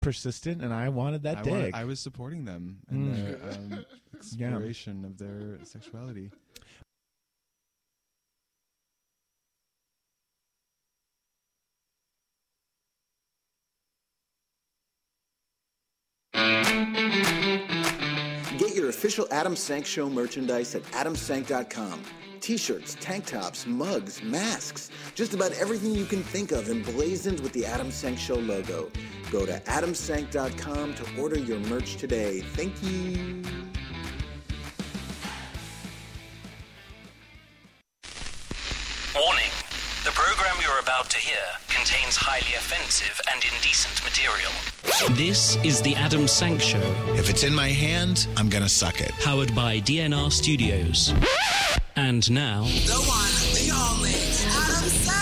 persistent, and I wanted that I, dick. wanted- I was supporting them in Mm. their um, exploration of their sexuality. Get your official Adam Sank Show merchandise at adamsank.com. T-shirts, tank tops, mugs, masks, just about everything you can think of emblazoned with the Adam Sank Show logo. Go to adamsank.com to order your merch today. Thank you. Warning. The program you're about to hear contains highly offensive and indecent material. This is the Adam Sank Show, If it's in my hand, I'm gonna suck it. powered by DNR Studios. And now, The one, the only, Adam Sank!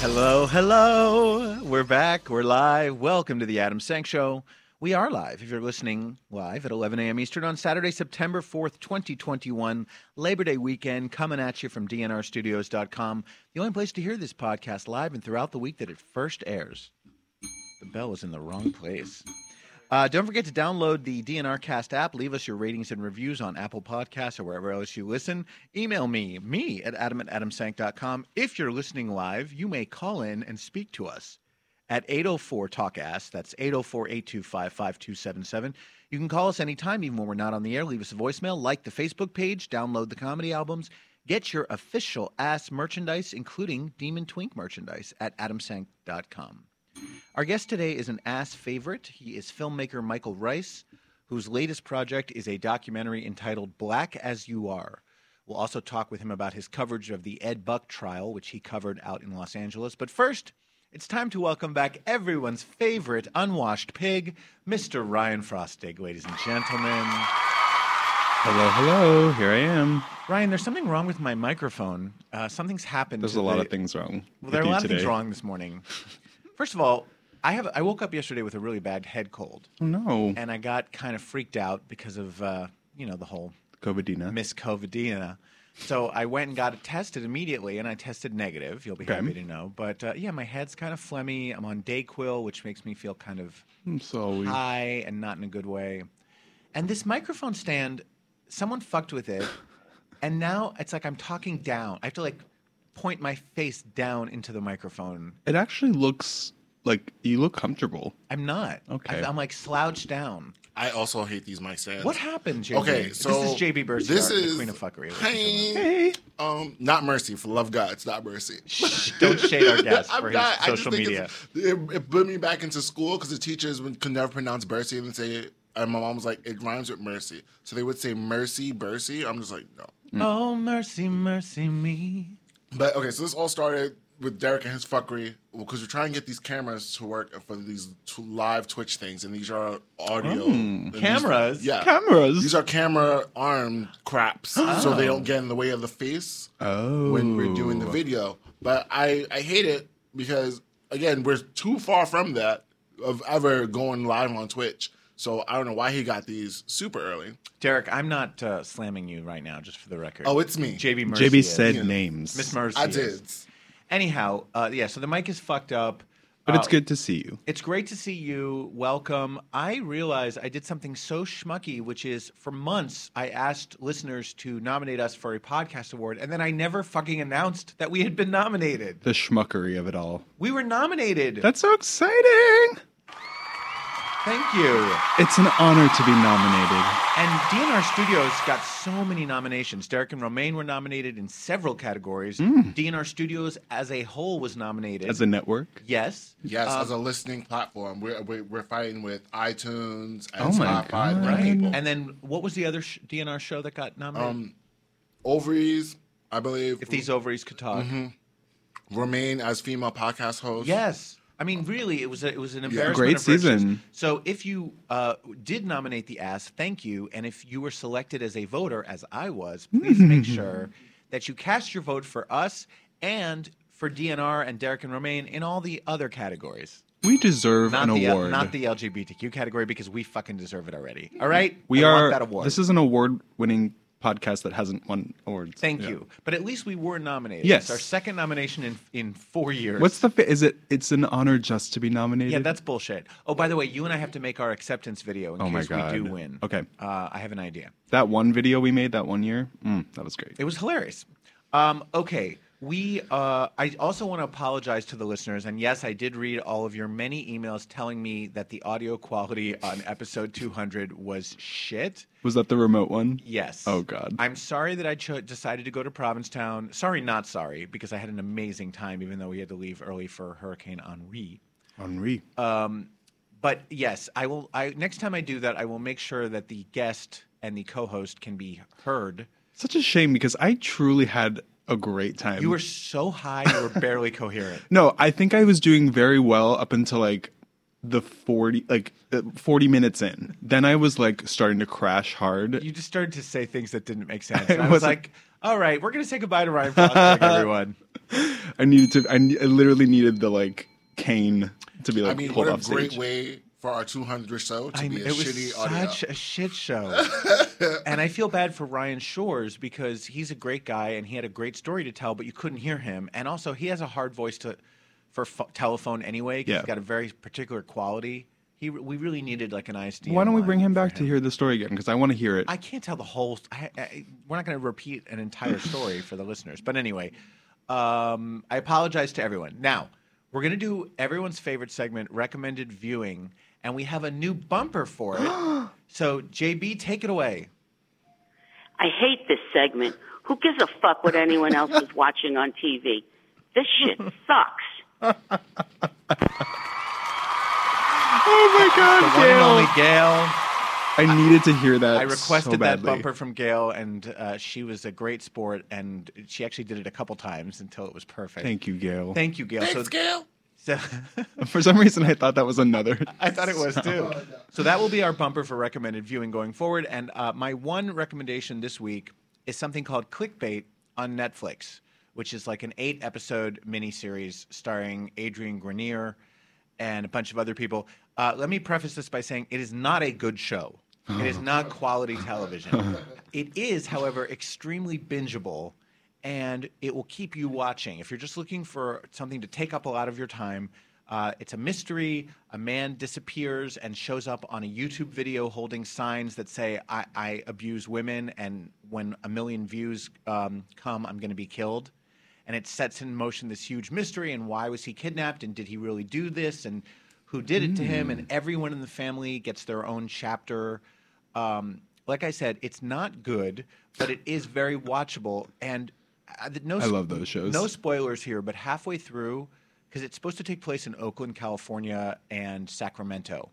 Hello, hello. We're back. We're live. Welcome to the Adam Sank Show. We are live if you're listening live at 11 a.m. Eastern on Saturday, September 4th, 2021, Labor Day weekend, coming at you from DNRstudios.com. The only place to hear this podcast live and throughout the week that it first airs. The bell is in the wrong place. Uh, don't forget to download the DNR Cast app. Leave us your ratings and reviews on Apple Podcasts or wherever else you listen. Email me, me at adam at adamsank.com. If you're listening live, you may call in and speak to us at 804 Talk Ass. That's 804 825 5277. You can call us anytime, even when we're not on the air. Leave us a voicemail, like the Facebook page, download the comedy albums, get your official ass merchandise, including Demon Twink merchandise at adamsank.com. Our guest today is an ass favorite. He is filmmaker Micheal Rice, whose latest project is a documentary entitled Black as You Are. We'll also talk with him about his coverage of the Ed Buck trial, which he covered out in Los Angeles. But first, it's time to welcome back everyone's favorite unwashed pig, Mr. Ryan Frostig, ladies and gentlemen. Hello, hello. Here I am. Ryan, there's something wrong with my microphone. Uh, something's happened. There's a lot the- of things wrong. Well, there are a lot today. of things wrong this morning. First of all, I have I woke up yesterday with a really bad head cold, Oh no, and I got kind of freaked out because of uh, you know the whole COVIDina. Miss Covidina. So I went and got it tested immediately, and I tested negative. You'll be Okay. happy to know. But uh, yeah, my head's kind of phlegmy. I'm on Dayquil, which makes me feel kind of high and not in a good way. And this microphone stand, someone fucked with it, and now it's like I'm talking down. I have to like point my face down into the microphone. It actually looks like you look comfortable. I'm not. Okay. I, am like slouched down. I also hate these mic stands. What happened, JB? Okay, so this is JB Bercy, This the is queen of fuckery. Hey, Hey, um, not mercy for love God. It's not mercy. gentlemen. Don't shade our guest for his not- I just social think media. It, it put me back into school because the teachers would, could never pronounce Bercy and say it. And my mom was like, it rhymes with mercy. So they would say mercy, Bercy. I'm just like, no. Oh mercy, mercy me. But okay, so this all started with Derek and his fuckery because we're trying to get these cameras to work for these t- live Twitch things, and these are audio hmm, these- Cameras? yeah, cameras. These are camera arm craps, so they oh. don't get in the way of the face oh, when we're doing the oh. video. But I I hate it because again we're too far from that of ever going live on Twitch. So I don't know why he got these super early. Derek, I'm not uh, slamming you right now, just for the record. Oh, it's me. JB Mercy. JB is. said Yeah. names, Miss Mercy. I is. did. Anyhow, uh, yeah. So the mic is fucked up. but it's Uh, good to see you. It's great to see you. Welcome. I realize I did something so schmucky, which is for months I asked listeners to nominate us for a podcast award, and then I never fucking announced that we had been nominated. The schmuckery of it all. We were nominated. That's so exciting. Thank you. It's an honor to be nominated. And DNR Studios got so many nominations. Derek and Romaine were nominated in several categories. DNR Studios as a whole was nominated. As a network, yes. Yes, Um, as a listening platform, we're we're, we're fighting with iTunes and Oh Spotify and God. other people. And then what was the other sh- DNR show that got nominated? Um, Ovaries, I believe. if these ovaries could talk. Romaine as female podcast host. Yes. I mean, really, it was a, it was an embarrassment. Great of riches. season. So, if you uh, did nominate the ass, thank you. And if you were selected as a voter, as I was, please make sure that you cast your vote for us and for DNR and Derek and Romaine in all the other categories. we deserve Not an the uh, award. not the LGBTQ category because we fucking deserve it already. All right, we I are. want that award. This is an award-winning podcast that hasn't won awards. Thank Yeah. you. But at least we were nominated. Yes. It's our second nomination in in four years. What's the? Fa- is it? It's an honor just to be nominated. Yeah, that's bullshit. Oh, by the way, you and I have to make our acceptance video in Oh case we do win. Okay. Uh, I have an idea. that one video we made that one year. Mm, that was great. It was hilarious. Um, okay, we. Uh, I also want to apologize to the listeners, and yes, I did read all of your many emails telling me that the audio quality on episode 200 was shit. Was that the remote one? Yes. Oh, God. I'm sorry that I cho- decided to go to Provincetown. Sorry, not sorry, because I had an amazing time, even though we had to leave early for Hurricane Henri. Henri. Um, but yes, I will. I next time I do that, I will make sure that the guest and the co-host can be heard. Such a shame because I truly had a great time. You were so high, you were barely coherent. No, I think I was doing very well up until like the 40 like uh, 40 minutes in. Then I was like starting to crash hard. You just started to say things that didn't make sense. I And I was wasn't- like, "All right, we're gonna say goodbye to Ryan Foster, everyone." I needed to I, I literally needed the like cane to be like I mean, pulled what a off great stage. way for our 200 show to I be mean, a it was shitty audio. such a shit show. and I feel bad for Ryan Shores because he's a great guy and he had a great story to tell, but you couldn't hear him. And also, he has a hard voice to for pho- telephone anyway. 'cause Yeah. he's got a very particular quality. He we really needed like an ISDN. Why don't we bring him for back to hear the story again because I want to hear it. I can't tell the whole. I, I, we're not going to repeat an entire story for the listeners. But anyway, um, I apologize to everyone. Now we're going to do everyone's favorite segment, recommended viewing, and we have a new bumper for it. so JB, take it away. I hate this segment. Who gives a fuck what anyone else is watching on TV? This shit sucks. oh my The god, one and only Gail. I needed to hear that. I requested so that bumper from Gail, and uh, she was a great sport, and she actually did it a couple times until it was perfect. Thank you, Gail. Thank you, Gail. Thanks, Gail. So, For some reason, I thought that was another. I thought it was too. So that will be our bumper for recommended viewing going forward. And uh, my one recommendation this week is something called Clickbait on Netflix, which is like an eight episode miniseries starring Adrian Grenier and a bunch of other people. Uh, let me preface this by saying it is not a good show. It is not quality television. It is, however, extremely bingeable and it will keep you watching. If you're just looking for something to take up a lot of your time, uh, it's a mystery. A man disappears and shows up on a YouTube video holding signs that say, I, I abuse women, and when a million views um, come, I'm going to be killed. And it sets in motion this huge mystery and why was he kidnapped and did he really do this and who did it to him? And everyone in the family gets their own chapter. Um, like I said, it's not good, but it is very watchable. And no, I love those shows. No spoilers here, but halfway through, because it's supposed to take place in Oakland, California, and Sacramento.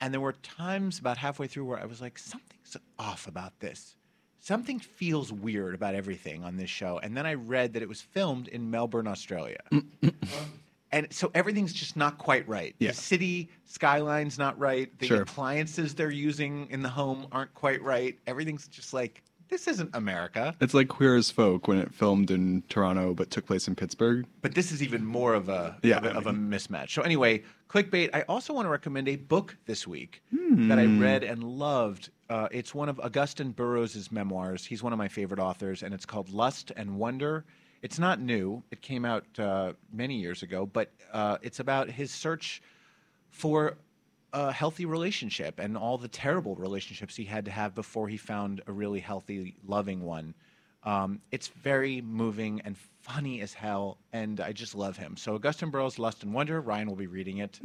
And there were times about halfway through where I was like, something's off about this. Something feels weird about everything on this show. And then I read that it was filmed in Melbourne, Australia. and so everything's just not quite right. Yeah. The city skyline's not right. The Sure. appliances they're using in the home aren't quite right. Everything's just like, this isn't America. It's like Queer as Folk when it filmed in Toronto but took place in Pittsburgh. But this is even more of a Yeah, of, a, of a mismatch. So anyway, clickbait. I also want to recommend a book this week that I read and loved. Uh, it's one of Augusten Burroughs' memoirs. He's one of my favorite authors, and it's called Lust and Wonder. It's not new. It came out uh, many years ago, but uh, it's about his search for a healthy relationship and all the terrible relationships he had to have before he found a really healthy, loving one. Um, it's very moving and funny as hell, and I just love him. So, Augusten Burroughs, Lust and Wonder. Ryan will be reading it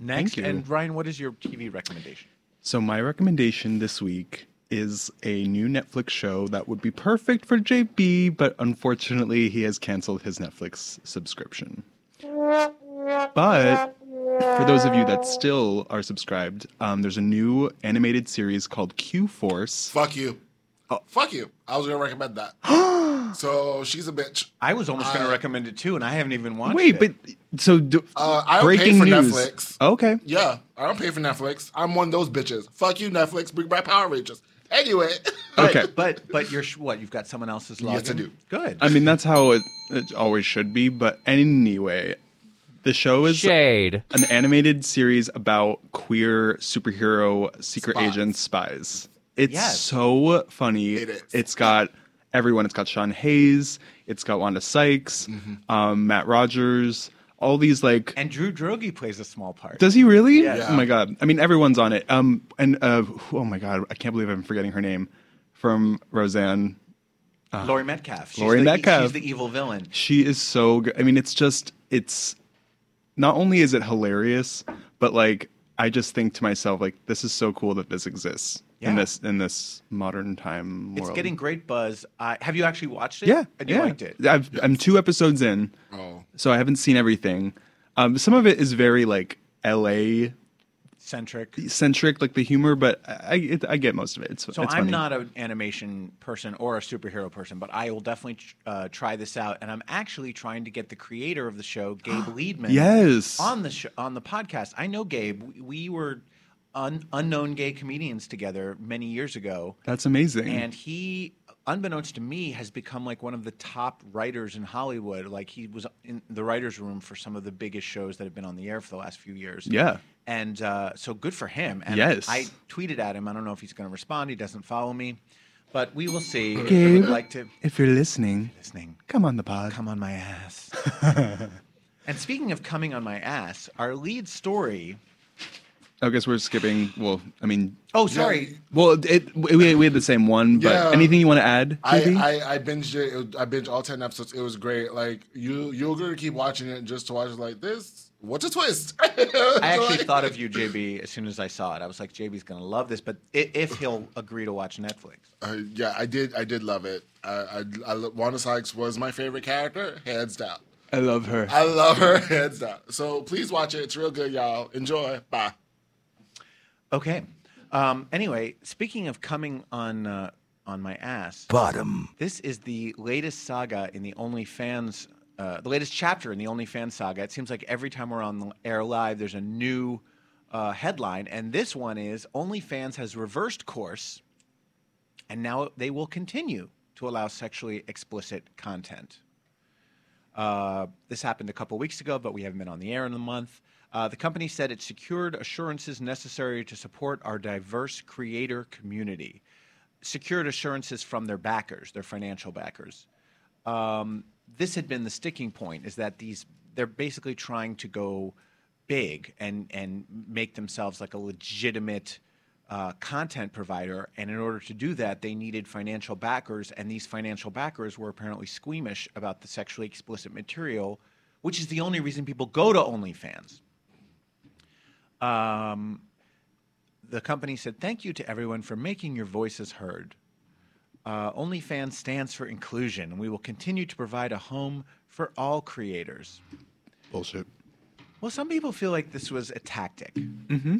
next. you. And Ryan, what is your TV recommendation? So my recommendation this week is a new Netflix show that would be perfect for JB, but unfortunately he has canceled his Netflix subscription. But for those of you that still are subscribed, um, there's a new animated series called Q Force. Fuck you. Oh, fuck you. I was gonna recommend that. so she's a bitch. I was almost going Uh, to recommend it too, and I haven't even watched Wait, it. Wait, but so do, Uh, I don't breaking pay for news. Netflix. Okay. Yeah, I don't pay for Netflix. I'm one of those bitches. Fuck you, Netflix. Bring back Power Rangers. Anyway, Okay. but but you're what? You've got someone else's login. Yes, I do. Good. I mean, that's how it, it always should be. But anyway, the show is Shade. an animated series about queer superhero secret Spies. agent spies. It's Yes. so funny. It is. It's got everyone. It's got Sean Hayes. It's got Wanda Sykes, um, Matt Rogers. All these like. And Drew Droege plays a small part. Does he really? Yes. Oh my god! I mean, everyone's on it. Um, and uh, oh my god, I can't believe I'm forgetting her name from Roseanne. Laurie Metcalf. She's Laurie the, Metcalf. She's the evil villain. She is so good. I mean, it's just it's not only is it hilarious, but like I just think to myself like this is so cool that this exists in this in this modern time world. It's getting great buzz. I have you actually watched it? yeah, and you yeah. liked it. I've, I'm two episodes in, Oh. so I haven't seen everything. Um, some of it is very like L.A. Centric. centric, like the humor, but I it, I get most of it. It's, So it's I'm funny. not an animation person or a superhero person, but I will definitely uh, try this out. And I'm actually trying to get the creator of the show, Gabe Liedman, Yes. on the show, on the podcast. I know Gabe. We, we were un, unknown gay comedians together many years ago, That's amazing. and he, unbeknownst to me, has become like one of the top writers in Hollywood. Like he was in the writers' room for some of the biggest shows that have been on the air for the last few years. yeah, And uh, so good for him. And Yes. I tweeted at him. I don't know if he's going to respond. He doesn't follow me, but we will see. I Gabe? would like to if you're listening, listening. come on the pod. Come on my ass. and speaking of coming on my ass, our lead story. I guess we're skipping. Well, I mean, Oh, sorry. well, it we, we had the same one, but Yeah. anything you want to add? I, I, I binged it. it. I binged all ten episodes. It was great. Like you, you're gonna keep watching it just to watch it like this. What's a twist? I actually thought of you, JB, as soon as I saw it. I was like, JB's going to love this, but i- if he'll agree to watch Netflix. Uh, yeah, I did. I did love it. I, I, I, Wanda Sykes was my favorite character, hands down. I love her. I love her, hands down. So please watch it. It's real good, y'all. Enjoy. Bye. Okay. Um, anyway, speaking of coming on uh, on my ass, Bottom. This is the latest saga in the OnlyFans, uh, the latest chapter in the OnlyFans saga. It seems like every time we're on the air live, there's a new uh, headline, and this one is OnlyFans has reversed course, and now they will continue to allow sexually explicit content. Uh, this happened a couple weeks ago, but we haven't been on the air in a month. Uh, the company said it secured assurances necessary to support our diverse creator community. Secured assurances from their backers, their financial backers. Um, this had been the sticking point: is that these they're basically trying to go big and and make themselves like a legitimate uh, content provider. And in order to do that, they needed financial backers, and these financial backers were apparently squeamish about the sexually explicit material, which is the only reason people go to OnlyFans. Um, the company said, Thank you to everyone for making your voices heard. Uh, OnlyFans stands for inclusion, and we will continue to provide a home for all creators. Bullshit. Well, some people feel like this was a tactic. Mm-hmm.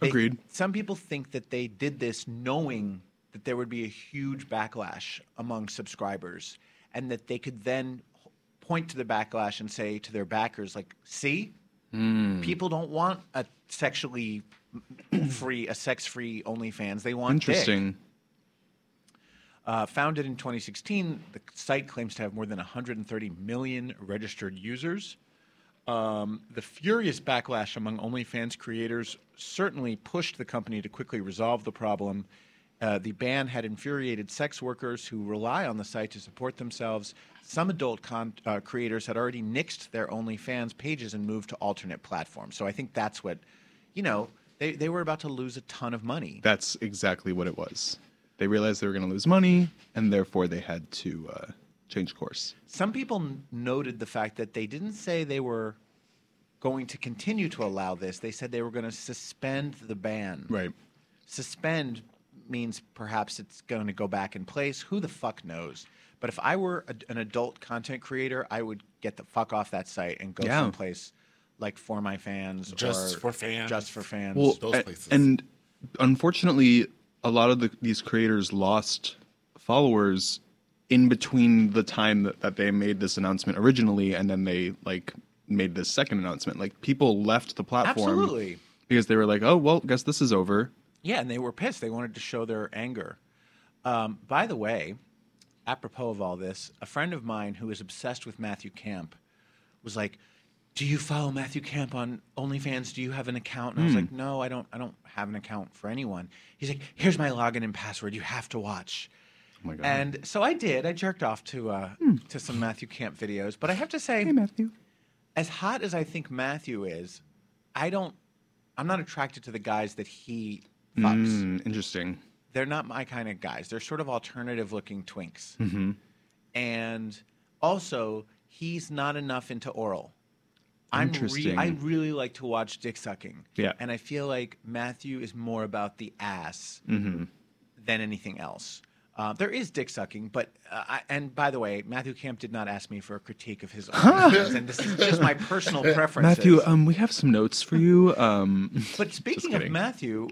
They- Agreed. Some people think that they did this knowing that there would be a huge backlash among subscribers and that they could then point to the backlash and say to their backers, like, see, Hmm. people don't want a sexually free, a sex free OnlyFans. They want dick. Interesting. Uh, founded in 2016, the site claims to have more than 130 million registered users. Um, the furious backlash among OnlyFans creators certainly pushed the company to quickly resolve the problem. Uh, the ban had infuriated sex workers who rely on the site to support themselves. Some adult con- uh, creators had already nixed their OnlyFans pages and moved to alternate platforms. So I think that's what, you know, they, they were about to lose a ton of money. That's exactly what it was. They realized they were going to lose money, and therefore they had to uh, change course. Some people n- noted the fact that they didn't say they were going to continue to allow this. They said they were going to suspend the ban. Right. Suspend means perhaps it's going to go back in place. Who the fuck knows? But if I were a, an adult content creator, I would get the fuck off that site and go Yeah. someplace like for my fans Just or for fans. Just for fans. Well, those a- places. and unfortunately, a lot of the, these creators lost followers in between the time that, that they made this announcement originally, and then they like made this second announcement. Like people left the platform Absolutely. because they were like, "Oh, well, guess this is over." Yeah, and they were pissed. They wanted to show their anger. Um, by the way, apropos of all this, a friend of mine who is obsessed with Matthew Camp was like, "Do you follow Matthew Camp on OnlyFans? Do you have an account?" And I was Hmm. like, "No, I don't. I don't have an account for anyone." He's like, "Here's my login and password. You have to watch." Oh my god. And so I did. I jerked off to uh, to some Matthew Camp videos, but I have to say, hey Matthew. as hot as I think Matthew is, I don't. I'm not attracted to the guys that he Mm, interesting. They're not my kind of guys. They're sort of alternative looking twinks. Mm-hmm. And also, he's not enough into oral. I'm re- Interesting. I really like to watch dick sucking. Yeah. And I feel like Matthew is more about the ass Mm-hmm. than anything else. Uh, there is dick sucking, but uh, I, and by the way, Matthew Camp did not ask me for a critique of his OnlyFans, and this is just my personal preference. Matthew, um, we have some notes for you. Um, but speaking of. Matthew,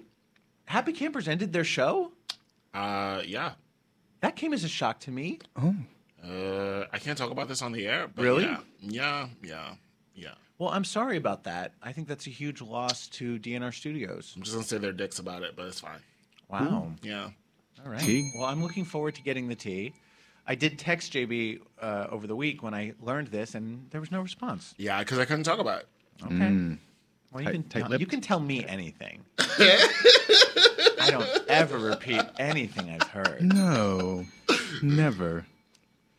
Happy Campers ended their show. Uh, yeah. That came as a shock to me. oh, Uh, I can't talk about this on the air. But Really? Yeah. Yeah. Yeah. Yeah. Well, I'm sorry about that. I think that's a huge loss to DNR Studios. I'm just gonna say they're dicks about it, but it's fine. Wow. Yeah. All right. Tea? Well, I'm looking forward to getting the tea. I did text JB uh, over the week when I learned this, and there was no response. Yeah, because I couldn't talk about it. Okay. Mm. Well, you Tight- can tell, tight-lipped? you can tell me anything. I don't ever repeat anything I've heard. no, never.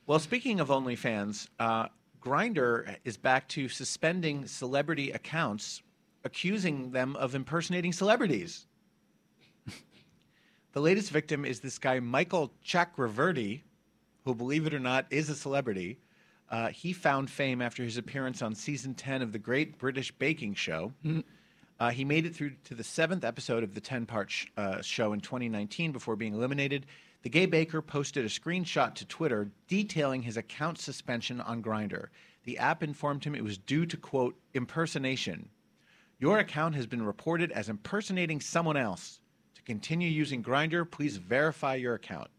Well, speaking of OnlyFans, uh, Grindr is back to suspending celebrity accounts, accusing them of impersonating celebrities. the latest victim is this guy, Michael Chakraverty, who, believe it or not, is a celebrity. Uh, he found fame after his appearance on season 10 of the Great British Baking Show. Uh, he made it through to the seventh episode of the 10 part sh- uh, show in 2019 before being eliminated. The gay baker posted a screenshot to Twitter detailing his account suspension on Grindr. The app informed him it was due to, quote, impersonation. Your account has been reported as impersonating someone else. To continue using Grindr, please verify your account.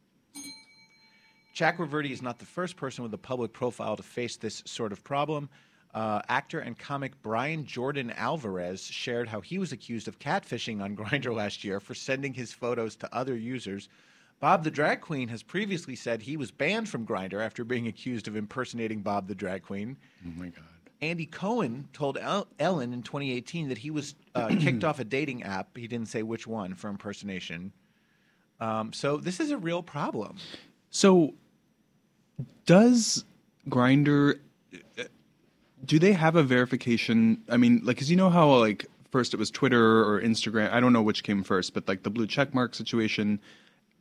Chakraverty is not the first person with a public profile to face this sort of problem. Uh, actor and comic Brian Jordan Alvarez shared how he was accused of catfishing on Grindr last year for sending his photos to other users. Bob the Drag Queen has previously said he was banned from Grindr after being accused of impersonating Bob the Drag Queen. Oh my god. Andy Cohen told El- Ellen in 2018 that he was uh, kicked off a dating app. He didn't say which one for impersonation. Um, so this is a real problem. So, does Grindr? Do they have a verification? I mean, like, cause you know how like first it was Twitter or Instagram. I don't know which came first, but like the blue check mark situation,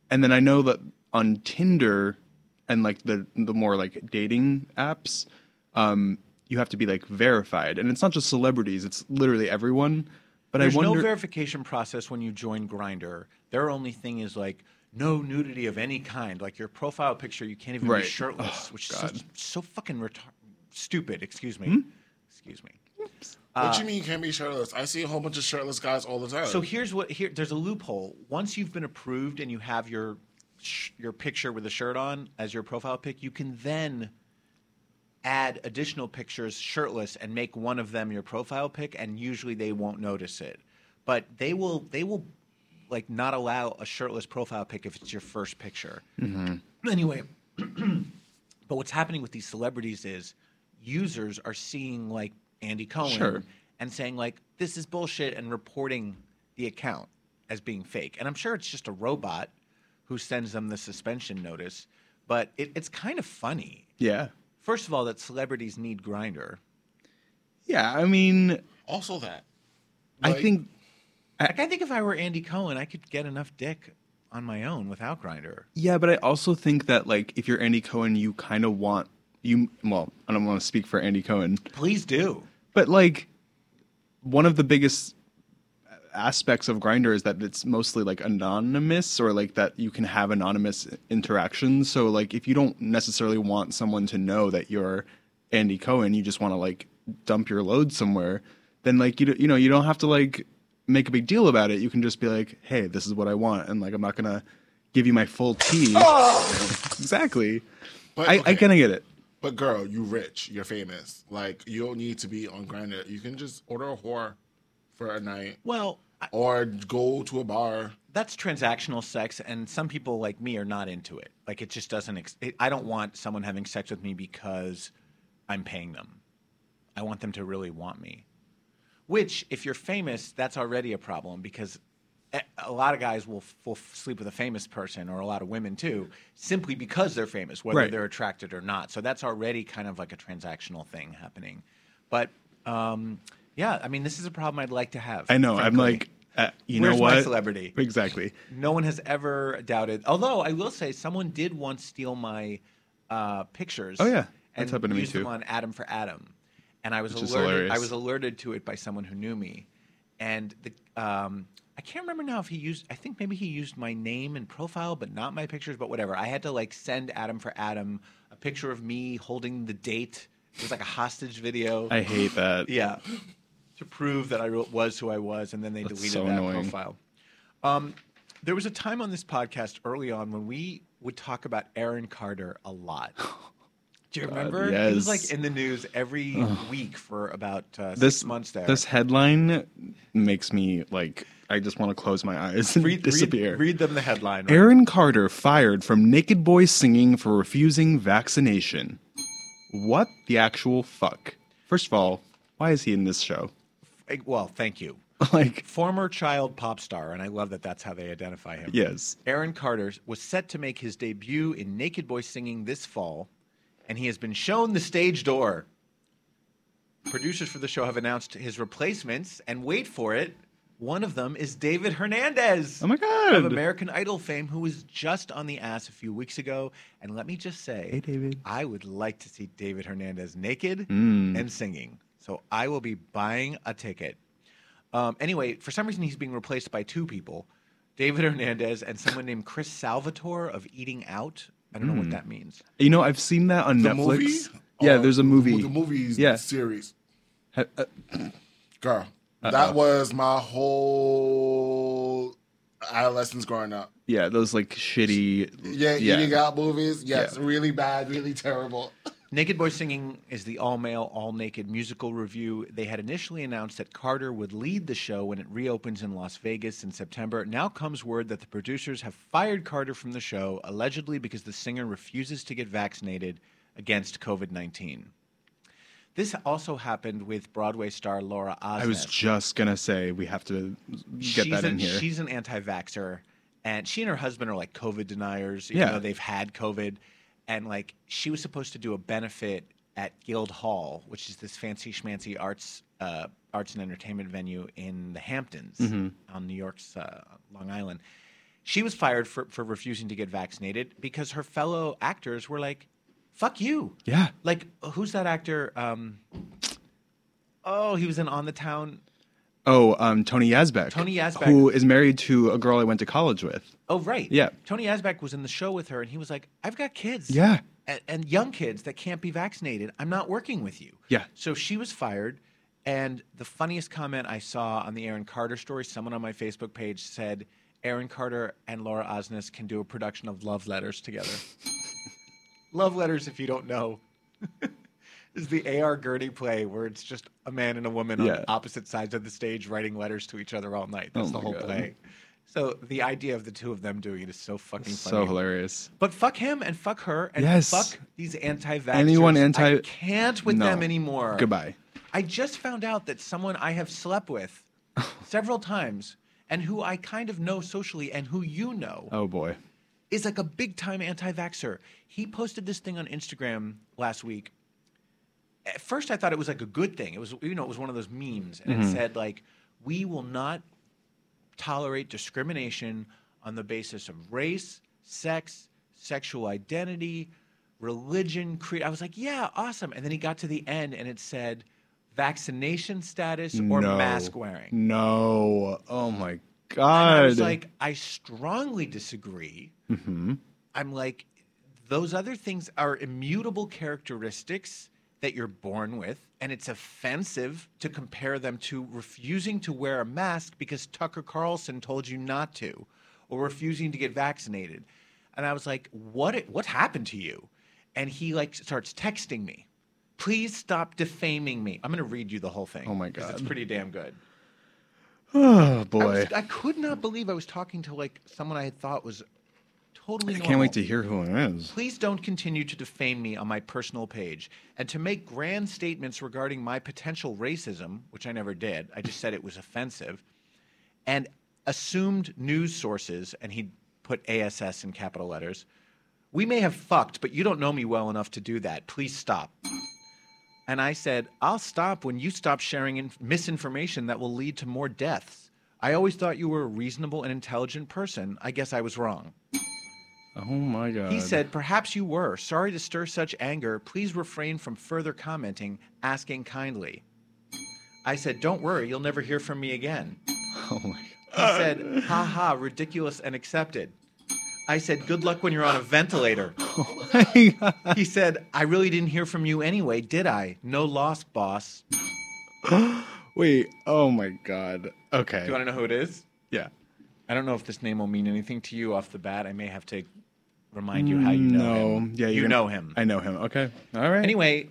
and then I know that on Tinder and like the the more like dating apps, um, you have to be like verified, and it's not just celebrities; it's literally everyone. But There's I wonder. no verification process when you join Grindr. Their only thing is like no nudity of any kind. Like your profile picture, you can't even Right. be shirtless, Oh, which is so, so fucking retar- stupid. Excuse me. Hmm? Excuse me. what Uh, do you mean you can't be shirtless? I see a whole bunch of shirtless guys all the time. So here's what here. There's a loophole. Once you've been approved and you have your sh- your picture with a shirt on as your profile pic, you can then add additional pictures shirtless and make one of them your profile pic, and usually they won't notice it. But they will they will like not allow a shirtless profile pic if it's your first picture. Mm-hmm. Anyway, but what's happening with these celebrities is users are seeing like Andy Cohen Sure. and saying like this is bullshit and reporting the account as being fake. And I'm sure it's just a robot who sends them the suspension notice, but it, it's kind of funny. yeah, First of all, that celebrities need Grindr. yeah. I mean, also that. I think Like I think if I were Andy Cohen, I could get enough dick on my own without Grindr. Yeah, but I also think that like if you're Andy Cohen, you kind of want you. Well, I don't want to speak for Andy Cohen, Please do. but like one of the biggest aspects of Grindr is that it's mostly like anonymous or like that you can have anonymous interactions. So like if you don't necessarily want someone to know that you're Andy Cohen, you just want to like dump your load somewhere, then like you you know you don't have to like make a big deal about it. You can just be like, hey, this is what I want, and like I'm not gonna give you my full tea. Ah! exactly. But, I, I okay. kind of get it. But girl, you rich, you're famous. Like you don't need to be on Grindr. You can just order a whore for a night, Well, I, or go to a bar. that's transactional sex, and some people like me are not into it. Like it just doesn't. Ex- it, I don't want someone having sex with me because I'm paying them. I want them to really want me. Which, if you're famous, that's already a problem because a- a lot of guys will, will sleep with a famous person or a lot of women too, simply because they're famous, whether Right. they're attracted or not. So that's already kind of like a transactional thing happening. But um, yeah, I mean, this is a problem I'd like to have. I know. I'm like, uh, you Where's know my what? celebrity? Exactly. No one has ever doubted. Although I will say, someone did once steal my uh, pictures. Oh, yeah. and That's happened to me, too. on Adam for Adam, and I was Which alerted. I was alerted to it by someone who knew me, and the um, I can't remember now if he used. I think maybe he used my name and profile, but not my pictures. But whatever. I had to like send Adam for Adam a picture of me holding the date. It was like a hostage video. I hate that. Yeah. To prove that I was who I was, and then they That's deleted so that annoying. profile. Um, there was a time on this podcast early on when we would talk about Aaron Carter a lot. Do you remember? He was like in the news every week for about uh, six This months there. This headline makes me like I just want to close my eyes and read, disappear. Read, read them the headline. right? Aaron Carter fired from Naked Boys Singing for refusing vaccination. What the actual fuck? First of all, why is he in this show? Eh, Well, thank you. like, Former child pop star, and I love that that's how they identify him. yes. Aaron Carter was set to make his debut in Naked Boys Singing this fall, and he has been shown the stage door. Producers for the show have announced his replacements, and wait for it, one of them is David Hernandez Oh my god. of American Idol fame, who was just on the ass a few weeks ago. And let me just say, Hey, David. I would like to see David Hernandez naked Mm. and singing. So I will be buying a ticket. Um, anyway, for some reason, he's being replaced by two people David Hernandez and someone named Chris Salvatore of Eating Out. I don't know Hmm. what that means. You know, I've seen that on The Netflix. movie? Yeah, Or there's a movie. The movies Yeah. series. Ha- uh, Girl, Uh-oh. that was my whole adolescence growing up. yeah, those like shitty. Yeah, eating out movies. Yes, Yeah. really bad, really terrible. Naked Boys Singing is the all male, all naked musical review. They had initially announced that Carter would lead the show when it reopens in Las Vegas in September. Now comes word that the producers have fired Carter from the show, allegedly because the singer refuses to get vaccinated against COVID 19. This also happened with Broadway star Laura Osnes. I was just gonna say we have to get she's that in an, here. She's an anti-vaxxer, and she and her husband are like COVID deniers, even Yeah. though they've had COVID. And like, she was supposed to do a benefit at Guild Hall, which is this fancy schmancy arts uh, arts and entertainment venue in the Hamptons Mhm. on New York's uh, Long Island. She was fired for, for refusing to get vaccinated because her fellow actors were like, "Fuck you." Yeah. Like, who's that actor? Um, oh, he was in On the Town. Oh, um, Tony Yazbeck. Tony Yazbeck. who is married to a girl I went to college with. Oh, right. Yeah. Tony Yazbeck was in the show with her, and he was like, I've got kids. Yeah. And, and young kids that can't be vaccinated. I'm not working with you. Yeah. So she was fired. And the funniest comment I saw on the Aaron Carter story, someone on my Facebook page said, Aaron Carter and Laura Osnes can do a production of Love Letters together. Love Letters, if you don't know, is the A.R. Gurney play where it's just a man and a woman Yeah. on opposite sides of the stage writing letters to each other all night. That's Oh the whole God. play. So the idea of the two of them doing it is so fucking funny. So hilarious. But fuck him and fuck her and Yes. fuck these anti-vaxxers. Anyone anti- I can't with No. them anymore. Goodbye. I just found out that someone I have slept with several times and who I kind of know socially and who you know Oh boy. is like a big time anti vaxxer. He posted this thing on Instagram last week. At first, I thought it was like a good thing. It was, you know, it was one of those memes. And it Mhm. said, like, we will not tolerate discrimination on the basis of race, sex, sexual identity, religion, creed. I was like, yeah, awesome. And then he got to the end and it said vaccination status or no. mask wearing. No. Oh my And god. I was like, I strongly disagree. hmm I'm like, those other things are immutable characteristics that you're born with, and it's offensive to compare them to refusing to wear a mask because Tucker Carlson told you not to, or refusing to get vaccinated. And I was like, what? What happened to you? And he like starts texting me, please stop defaming me. I'm gonna read you the whole thing. Oh my 'cause it's God. pretty damn good. oh I, boy. was, I could not believe I was talking to like someone I had thought was totally I can't wait to hear who it is. Please don't continue to defame me on my personal page and to make grand statements regarding my potential racism, which I never did. I just said it was offensive, and assumed news sources, and he put ASS in capital letters. We may have fucked, but you don't know me well enough to do that. Please stop. And I said, I'll stop when you stop sharing in- misinformation that will lead to more deaths. I always thought you were a reasonable and intelligent person. I guess I was wrong. Oh my god. He said, Perhaps you were. Sorry to stir such anger. Please refrain from further commenting, asking kindly. I said, Don't worry, you'll never hear from me again. "Oh my God. He said, Ha ha, ridiculous and accepted. I said, Good luck when you're on a ventilator. Oh my god." He said, I really didn't hear from you anyway, did I? No loss, boss. Wait. Oh my god. Okay. Do you want to know who it is? yeah. I don't know if this name will mean anything to you off the bat. I may have to remind you how you know no. him. Yeah. you you're know him. I know him. Okay. All right. Anyway,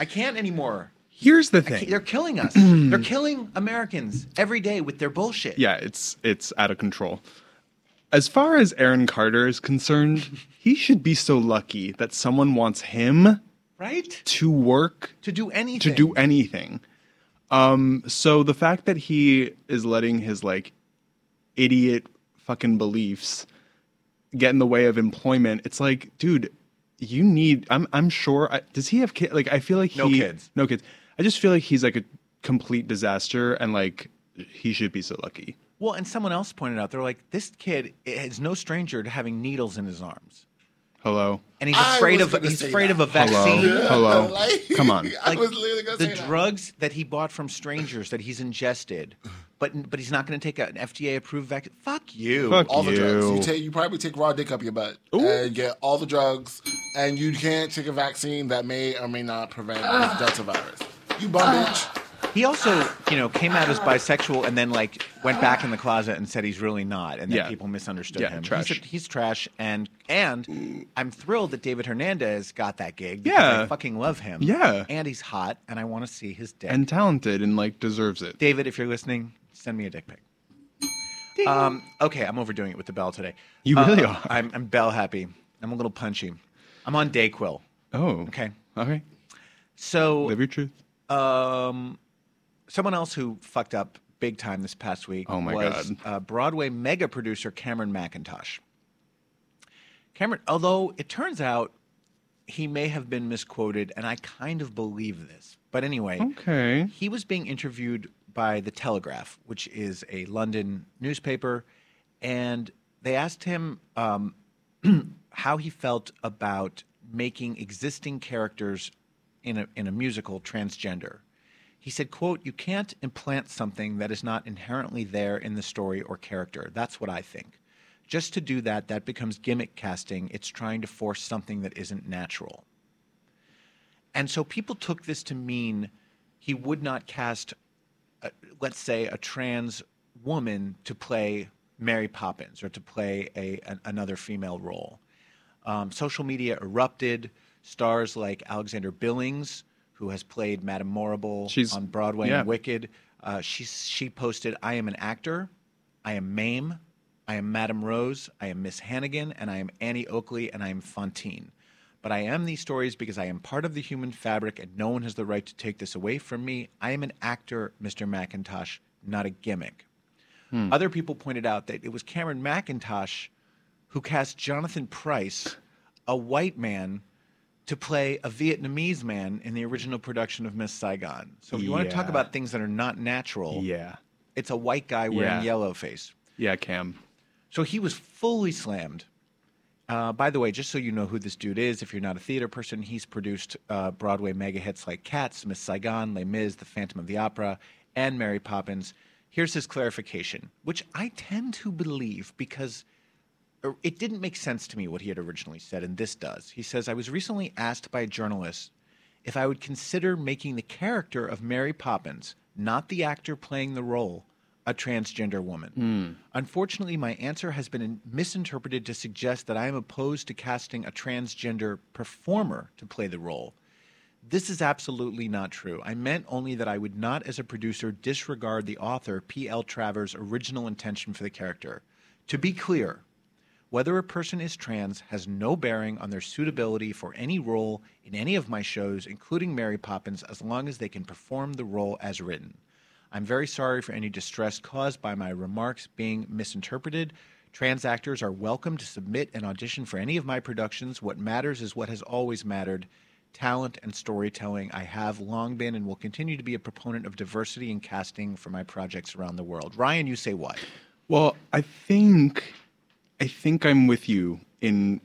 I can't anymore. here's the thing. They're killing us. They're killing Americans every day with their bullshit. yeah, it's it's out of control. As far as Aaron Carter is concerned, he should be so lucky that someone wants him Right? to work To do anything. to do anything. Um, so the fact that he is letting his like idiot fucking beliefs get in the way of employment, it's like, dude, you need. I'm I'm sure. I, does he have kids? Like, I feel like No he kids. No kids. I just feel like he's like a complete disaster, and like he should be so lucky. Well, and someone else pointed out, they're like, this kid is no stranger to having needles in his arms. Hello. And he's afraid of gonna he's afraid that. of a vaccine. Hello. Hello. Like, Come on. I Like, was literally the say that. drugs that he bought from strangers that he's ingested, but but he's not going to take an FDA approved vaccine. Fuck you. Fuck all the drugs. You You. take, you probably take raw dick up your butt Ooh. and get all the drugs, and you can't take a vaccine that may or may not prevent the Delta virus. You bum bitch. He also, you know, came out as bisexual and then like went back in the closet and said he's really not, and then Yeah. people misunderstood Yeah, him. trash. He's, he's trash, and and I'm thrilled that David Hernandez got that gig. Yeah. I fucking love him. Yeah. and he's hot, and I want to see his dick. And talented and like deserves it. David, if you're listening, send me a dick pic. Um, okay, I'm overdoing it with the bell today. You really Uh, are. I'm, I'm bell happy. I'm a little punchy. I'm on Dayquil. Oh. Okay, Okay. so Live your truth. um, someone else who fucked up big time this past week Oh my was God. Uh, Broadway mega producer Cameron Mackintosh. Cameron, although it turns out he may have been misquoted, and I kind of believe this. But anyway, Okay. he was being interviewed by The Telegraph, which is a London newspaper, and they asked him um, how he felt about making existing characters in a, in a musical transgender. He said, quote, you can't implant something that is not inherently there in the story or character. That's what I think. Just to do that, that becomes gimmick casting. It's trying to force something that isn't natural. And so people took this to mean he would not cast, uh, let's say, a trans woman to play Mary Poppins or to play a, an, another female role. Um, social media erupted. Stars like Alexandra Billings, who has played Madame Morrible She's- on Broadway yeah. and Wicked, uh, she, she posted, I am an actor, I am Mame, I am Madame Rose, I am Miss Hannigan, and I am Annie Oakley, and I am Fontaine. But I am these stories because I am part of the human fabric, and no one has the right to take this away from me. I am an actor, Mr. Mackintosh, not a gimmick. Hmm. Other people pointed out that it was Cameron Mackintosh who cast Jonathan Pryce, a white man, to play a Vietnamese man in the original production of Miss Saigon. So if you want to talk about things that are not natural, Yeah. it's a white guy wearing Yeah. yellow face. Yeah, Cam. So he was fully slammed. Uh, by the way, just so you know who this dude is, if you're not a theater person, he's produced uh, Broadway mega hits like Cats, Miss Saigon, Les Mis, The Phantom of the Opera, and Mary Poppins. Here's his clarification, which I tend to believe because er, it didn't make sense to me what he had originally said, and this does. He says, I was recently asked by a journalist if I would consider making the character of Mary Poppins, not the actor playing the role, a transgender woman. Hmm. Unfortunately, my answer has been misinterpreted to suggest that I am opposed to casting a transgender performer to play the role. This is absolutely not true. I meant only that I would not, as a producer, disregard the author, P.L. Travers' original intention for the character. To be clear, Whether a person is trans has no bearing on their suitability for any role in any of my shows, including Mary Poppins, as long as they can perform the role as written. I'm very sorry for any distress caused by my remarks being misinterpreted. Trans actors are welcome to submit an audition for any of my productions. What matters is what has always mattered talent and storytelling. I have long been and will continue to be a proponent of diversity in casting for my projects around the world. Ryan, you say what? Well, I think I think I'm with you in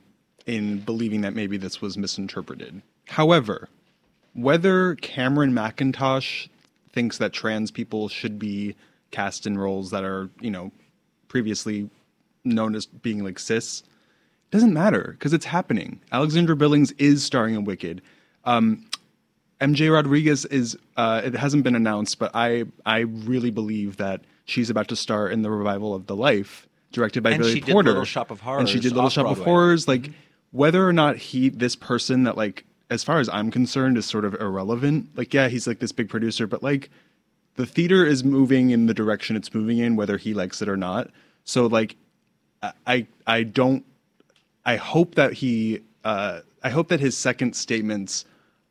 in believing that maybe this was misinterpreted. However, whether Cameron Mackintosh thinks that trans people should be cast in roles that are, you know, previously known as being like cis, doesn't matter because it's happening. Alexandra Billings is starring in Wicked. Um, MJ Rodriguez is. Uh, it hasn't been announced, but I I really believe that she's about to star in the revival of The Life, directed by And Billy she did Porter. Little Shop of Horrors, and she did Little Shop of Horrors. Like whether or not he, this person that like, as far as I'm concerned, is sort of irrelevant. Like, yeah, he's like this big producer, but like, the theater is moving in the direction it's moving in, whether he likes it or not. So like, I I, don't. I hope that he. Uh, I hope that his second statements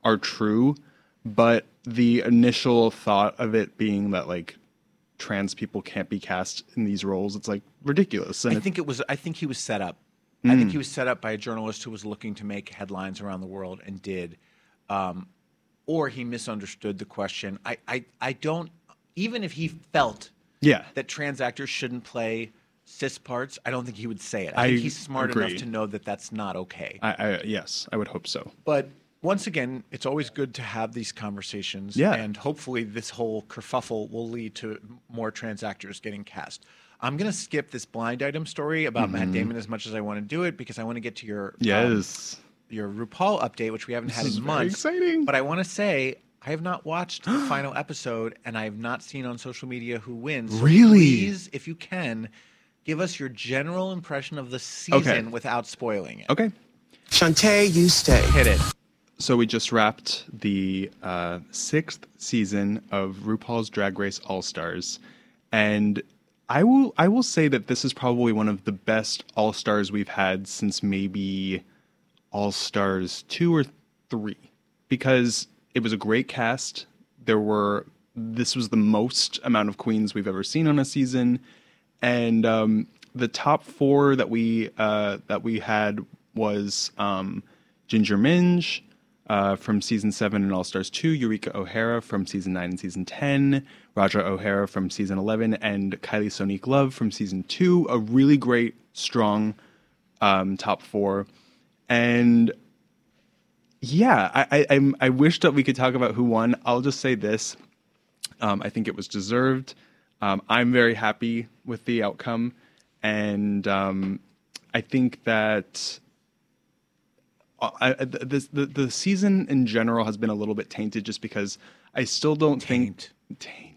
are true, but the initial thought of it being that like trans people can't be cast in these roles, it's like ridiculous. And I think it was. I think he was set up. I think Mm. he was set up by a journalist who was looking to make headlines around the world and did, um, or he misunderstood the question. I, I, I don't. Even if he felt Yeah. that trans actors shouldn't play cis parts, I don't think he would say it. I, I think he's smart agree. enough to know that that's not okay. I, I yes, I would hope so. But once again, it's always good to have these conversations. Yeah. And hopefully, this whole kerfuffle will lead to more trans actors getting cast. I'm going to skip this blind item story about Matt Mhm. Damon as much as I want to do it because I want to get to your um, Yes. your RuPaul update, which we haven't This had is in very months. exciting. But I want to say I have not watched the final episode, and I have not seen on social media who wins. So Really? Please, if you can, give us your general impression of the season without spoiling it. Okay. Shantae, you stay. Hit it. So we just wrapped the uh, sixth season of RuPaul's Drag Race All Stars, and I will I will say that this is probably one of the best All Stars we've had since maybe All Stars 2 or 3 because it was a great cast. There were this was the most amount of queens we've ever seen on a season and um, the top 4 that we uh, that we had was um, Ginger Minj uh, from season 7 and All Stars 2, Eureka O'Hara from season 9 and season 10, Ra'Jah O'Hara from season 11 and Kylie Sonique Love from season 2. A really great, strong um, top four. And yeah, I, I, I, wish that we could talk about who won. I'll just say this um, I think it was deserved. Um, I'm very happy with the outcome. And um, I think that. Uh, I, the, the season in general has been a little bit tainted just because I still don't Taint. think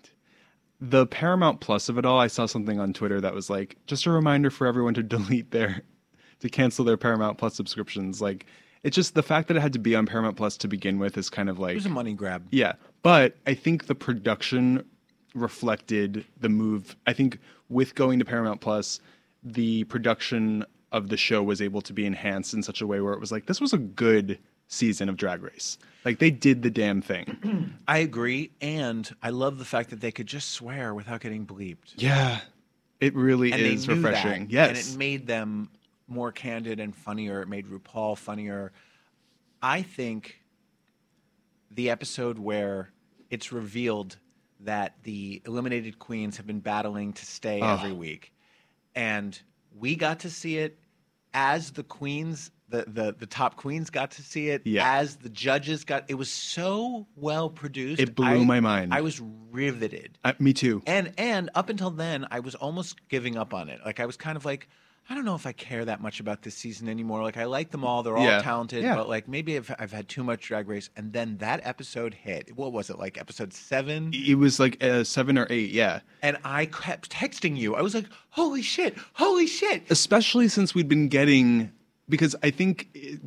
the Paramount Plus of it all. I saw something on Twitter that was like just a reminder for everyone to delete their to cancel their Paramount Plus subscriptions. Like it's just the fact that it had to be on Paramount Plus to begin with is kind of like It was a money grab. yeah, but I think the production reflected the move. I think with going to Paramount Plus, the production of the show was able to be enhanced in such a way where it was like this was a good season of Drag Race. Like they did the damn thing. I agree, and I love the fact that they could just swear without getting bleeped. yeah, it really and is refreshing. That, yes, and it made them more candid and funnier. It made RuPaul funnier. I think the episode where it's revealed that the eliminated queens have been battling to stay Oh. every week, and we got to see it as the queens. The, the the top queens got to see it Yeah. as the judges got it was so well produced It blew I- my mind. I was riveted Uh, me too. and and up until then, I was almost giving up on it. Like I was kind of like, I don't know if I care that much about this season anymore. Like I like them all; they're all Yeah. talented, Yeah. but like maybe I've, I've had too much Drag Race. And then that episode hit. What was it like? Episode seven. It was like uh, seven or eight. Yeah. And I kept texting you. I was like, "Holy shit! Holy shit!" especially since we'd been getting because I think it,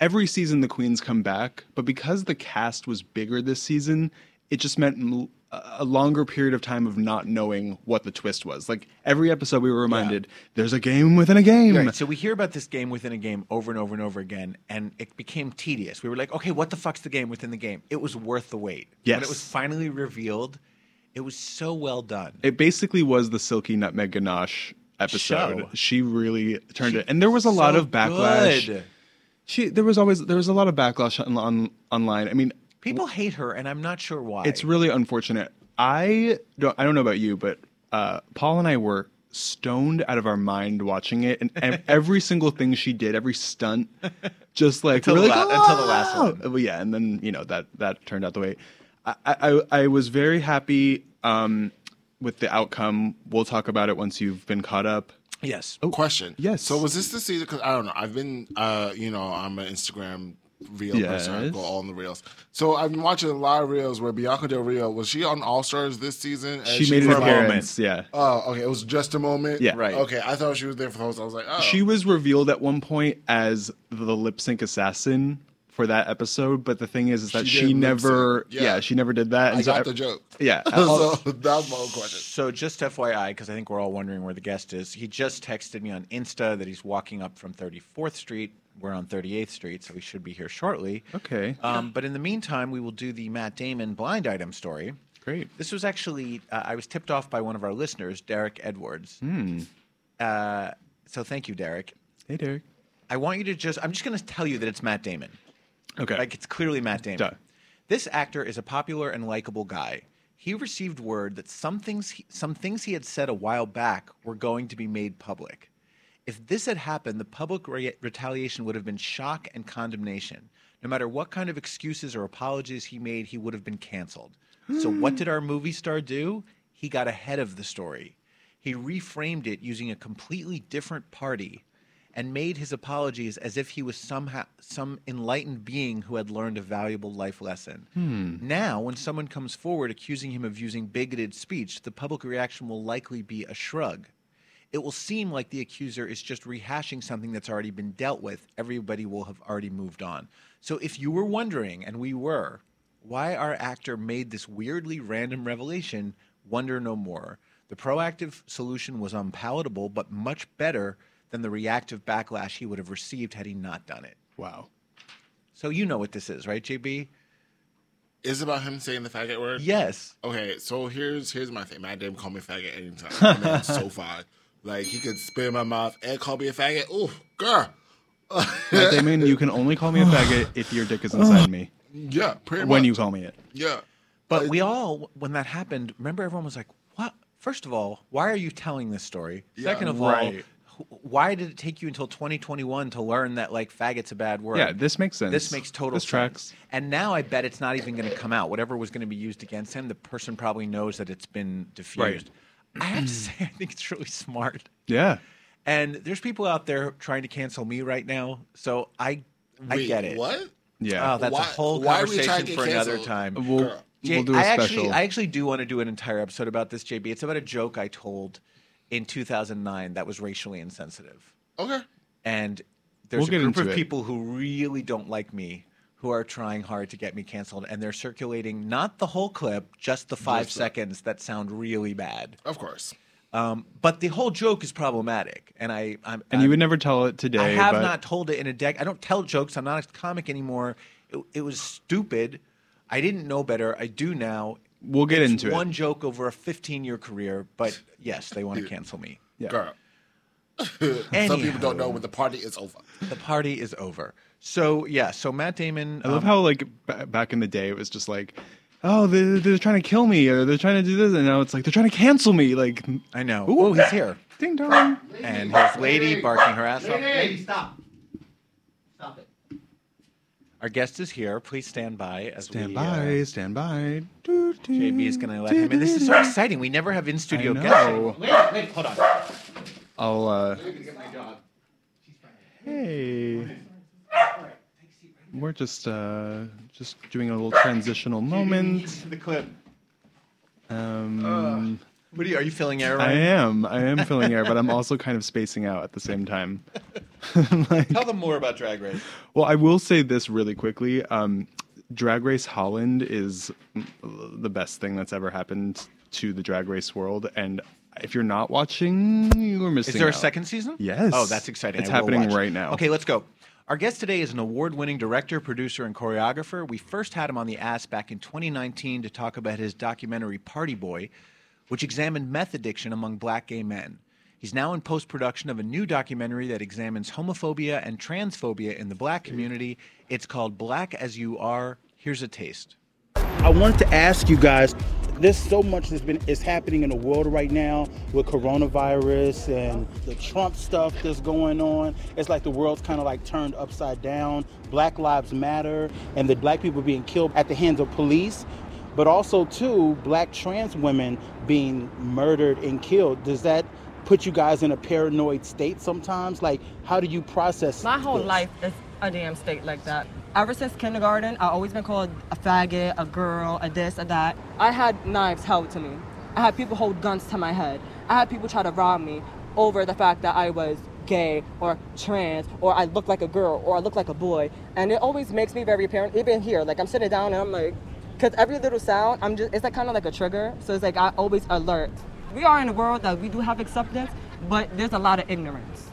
every season the queens come back, but because the cast was bigger this season, it just meant a longer period of time of not knowing what the twist was. Like every episode, we were reminded there's a game within a game. Right. So we hear about this game within a game over and over and over again, and it became tedious. We were like, okay, what the fuck's the game within the game? It was worth the wait. Yes. When it was finally revealed, it was so well done. It basically was the Silky Nutmeg Ganache episode. Show. She really turned it, and there was a lot of backlash. good. She there was always there was a lot of backlash on, on online. I mean, People hate her, and I'm not sure why. it's really unfortunate. I don't I don't know about you, but uh, Paul and I were stoned out of our mind watching it, and, and every single thing she did, every stunt, just like Until we're the la- until the last one. Well, yeah, and then you know that that turned out the way. I I, I was very happy um, with the outcome. We'll talk about it once you've been caught up. yes. Oh, Question. Yes. So was this the season? Because I don't know. I've been, uh, you know, I'm an Instagram reel person. I go all in the reels. So I've been watching a lot of reels where Bianca Del Rio was she on All Stars this season? And She made an was- appearance. Yeah. Oh, okay. It was just a moment. Yeah. Right. Okay, I thought she was there for the host. I was like, oh, She was revealed at one point as the lip sync assassin for that episode, but the thing is, is that She she, never, yeah. Yeah. she never did that. I And so got the joke. Yeah, so that was my own question. So just FYI, because I think we're all wondering where the guest is. He just texted me on Insta that he's walking up from 34th Street. We're on 38th Street, so we should be here shortly. Okay. Um, but in the meantime, we will do the Matt Damon blind item story. Great. This was actually uh, I was tipped off by one of our listeners, Derek Edwards. Hmm. Uh, so thank you, Derek. Hey, Derek. I want you to just I'm just going to tell you that it's Matt Damon. Okay. Like it's clearly Matt Damon. Duh. This actor is a popular and likable guy. He received word that some things he, some things he had said a while back were going to be made public. If this had happened, the public re- retaliation would have been shock and condemnation. No matter what kind of excuses or apologies he made, he would have been canceled. So what did our movie star do? He got ahead of the story. He reframed it using a completely different party and made his apologies as if he was somehow some enlightened being who had learned a valuable life lesson. Hmm. Now, when someone comes forward accusing him of using bigoted speech, the public reaction will likely be a shrug. It will seem like the accuser is just rehashing something that's already been dealt with. Everybody will have already moved on. So, if you were wondering, and we were, why our actor made this weirdly random revelation, wonder no more. The proactive solution was unpalatable, but much better than the reactive backlash he would have received had he not done it. Wow. So you know what this is, right, JB? Is about him saying the faggot word? Yes. Okay, so here's here's my thing. Matt Damon call me a faggot anytime. That man's so far. Like he could spit in my mouth and call me a faggot. Ooh, girl. Matt Damon, you can only call me a faggot if your dick is inside me. Yeah, pretty When you call me it. Yeah. But we all, when that happened, remember everyone was like, "What? First of all, why are you telling this story? Yeah, Second of right. all, wh- why did it take you until 2021 to learn that like faggot's a bad word? Yeah, this makes sense. This makes total This sense. tracks. And now I bet it's not even going to come out. Whatever was going to be used against him, the person probably knows that it's been diffused. I have to say, I think it's really smart. Yeah. And there's people out there trying to cancel me right now, so I I Wait, get it. What? Yeah. Oh, that's Why- a whole why are we trying conversation for get another time. We'll, Girl. Jay, we'll do a I special. actually, I actually do want to do an entire episode about this, JB. It's about a joke I told in 2009 that was racially insensitive, Okay. and there's We'll a group of it. people who really don't like me who are trying hard to get me canceled, and they're circulating not the whole clip, just the five Just seconds that sound really bad. Of course. Um, but the whole joke is problematic, and I, I'm, and you I'm- would never tell it today. I have but not told it in a decade. I don't tell jokes. I'm not a comic anymore. It, it was stupid. I didn't know better. I do now. We'll get It's into it. one joke over a 15 year career, but yes, they want to cancel me. Yeah. Girl. Some people don't know when the party is over. The party is over. So yeah, so Matt Damon. I love um, how like b- back in the day it was just like, oh, they're, they're trying to kill me or they're trying to do this, and now it's like they're trying to cancel me. Like, I know. Ooh. Oh, he's here, ding dong. and his lady barking her ass off. Lady, stop. Stop it. Our guest is here. Please stand by as Stand we. by, Uh, stand by. Doo, doo, JB is going to let him in. This is so exciting. We never have in studio guests. Wait, wait, hold on. I'll uh, Get my job. hey. We're just uh, just doing a little transitional moment. The clip. Um, What are you? Are you filling air? I am, I am filling air, but I'm also kind of spacing out at the same time. like, Tell them more about Drag Race. Well, I will say this really quickly. Um, Drag Race Holland is the best thing that's ever happened to the drag race world. And if you're not watching, you're missing. Is there a second season? Yes. Oh, that's exciting. It's happening right now. Okay, let's go. Our guest today is an award winning director, producer, and choreographer. We first had him on the ass back in 2019 to talk about his documentary Party Boy, which examined meth addiction among black gay men. He's now in post production of a new documentary that examines homophobia and transphobia in the black community. It's called Black as You Are. Here's a taste. I wanted to ask you guys. There's so much that's been is happening in the world right now with coronavirus and the Trump stuff that's going on. It's like the world's kind of like turned upside down. Black lives matter, and the black people being killed at the hands of police, but also too black trans women being murdered and killed. Does that put you guys in a paranoid state sometimes? Like, how do you process? My whole this? life is a damn state like that. Ever since kindergarten, I've always been called a faggot, a girl, a this, a that. I had knives held to me. I had people hold guns to my head. I had people try to rob me over the fact that I was gay or trans or I look like a girl or I look like a boy. And it always makes me very apparent, even here. Like I'm sitting down and I'm like, because every little sound, I'm just, it's like kind of like a trigger. So it's like I always alert. We are in a world that we do have acceptance, but there's a lot of ignorance.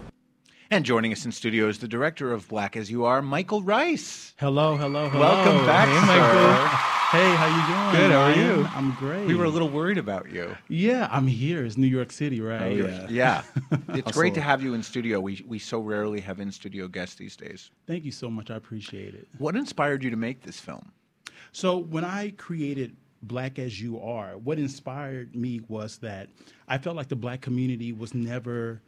And joining us in studio is the director of Black as You Are, Micheal Rice. Hello, hello, hello. Welcome back, Hey, sir. Michael. Hey, how you doing? Good, how are you? I'm great. We were a little worried about you. Yeah, I'm here. It's New York City, right? Oh, yeah. It's great to have you in studio. We, we so rarely have in studio guests these days. Thank you so much. I appreciate it. What inspired you to make this film? So when I created Black as You Are, what inspired me was that I felt like the black community was never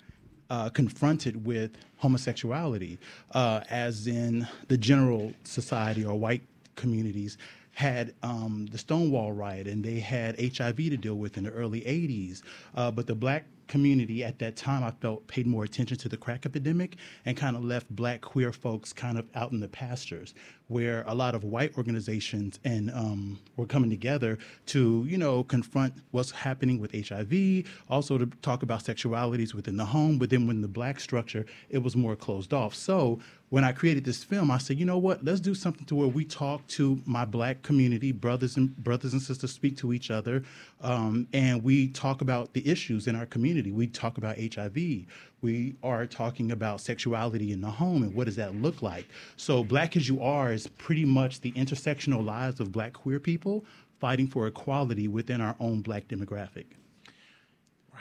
uh, confronted with homosexuality, uh, as in the general society or white communities had um, the Stonewall riot and they had HIV to deal with in the early 80s. Uh, but the black community at that time, I felt, paid more attention to the crack epidemic and kind of left black queer folks kind of out in the pastures, where a lot of white organizations and um, were coming together to, you know, confront what's happening with HIV, also to talk about sexualities within the home. But then when the black structure, it was more closed off. So when I created this film, I said, you know what? Let's do something to where we talk to my black community, brothers and brothers and sisters speak to each other, um, and we talk about the issues in our community. We talk about HIV. We are talking about sexuality in the home and what does that look like. So, Black as You Are is pretty much the intersectional lives of black queer people fighting for equality within our own black demographic.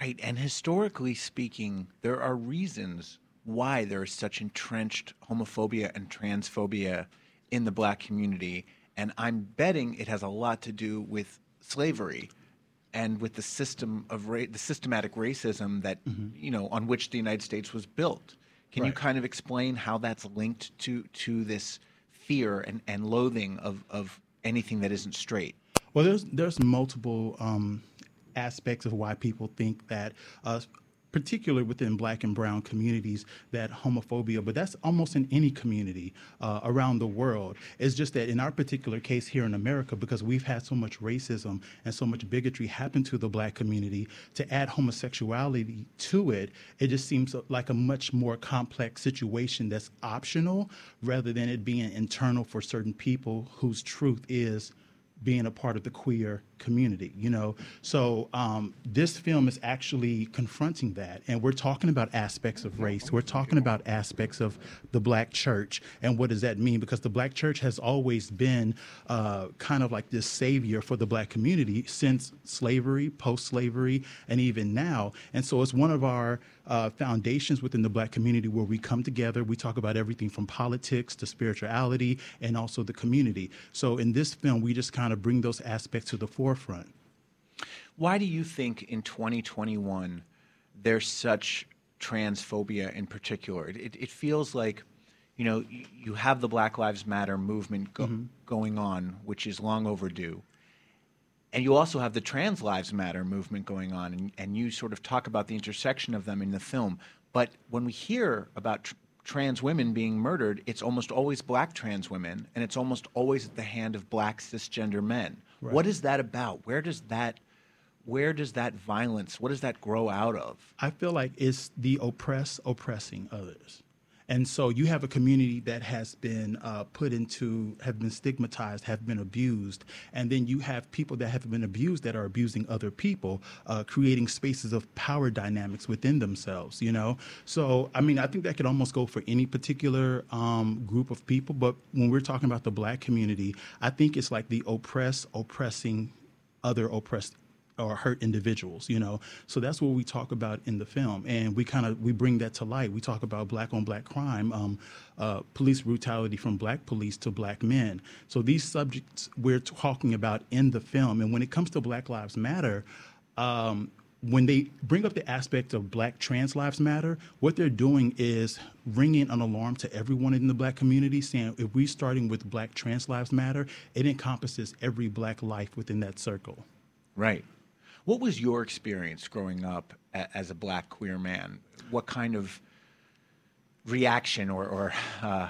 Right. And historically speaking, there are reasons why there is such entrenched homophobia and transphobia in the black community. And I'm betting it has a lot to do with slavery and with the system of ra- the systematic racism that you know on which the United States was built. Can you kind of explain how that's linked to to this fear and, and loathing of, of anything that isn't straight? Well, there's there's multiple um, aspects of why people think that, uh, particularly within Black and Brown communities, that homophobia, but that's almost in any community uh, around the world. It's just that in our particular case here in America, because we've had so much racism and so much bigotry happen to the Black community, to add homosexuality to it, it just seems like a much more complex situation that's optional rather than it being internal for certain people whose truth is being a part of the queer community, you know. So um, this film is actually confronting that, and we're talking about aspects of race. We're talking about aspects of the black church, and what does that mean? Because the black church has always been uh, kind of like this savior for the black community since slavery, post-slavery, and even now. And so it's one of our uh, foundations within the black community where we come together. We talk about everything from politics to spirituality and also the community. So in this film, we just kind of bring those aspects to the forefront. Why do you think in 2021 there's such transphobia in particular? It, it, it feels like, you know, you, have the Black Lives Matter movement go, going on, which is long overdue. And you also have the Trans Lives Matter movement going on, and, and you sort of talk about the intersection of them in the film. But when we hear about tr- trans women being murdered, it's almost always black trans women, and it's almost always at the hand of black cisgender men. What Right. is that about? Where does that, where does that violence, what does that grow out of? I feel like it's the oppressed oppressing others. And so you have a community that has been uh, put into, have been stigmatized, have been abused, and then you have people that have been abused that are abusing other people, uh, creating spaces of power dynamics within themselves. You know, so I mean, I think that could almost go for any particular um, group of people. But when we're talking about the black community, I think it's like the oppressed oppressing other oppressed or hurt individuals you know? So that's what we talk about in the film. And we kind of we bring that to light. We talk about black on black crime um, uh, police brutality from black police to black men. So these subjects we're talking about in the film. And when it comes to black lives matter um, when they bring up the aspect of black trans lives matter, what they're doing is ringing an alarm to everyone in the black community saying if we're starting with black trans lives matter, it encompasses every black life within that circle. Right. What was your experience growing up a, as a black queer man? What kind of reaction or, or uh,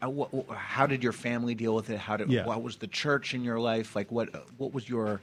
how, how, did your family deal with it? How did Yeah. what was the church in your life? Like what what was your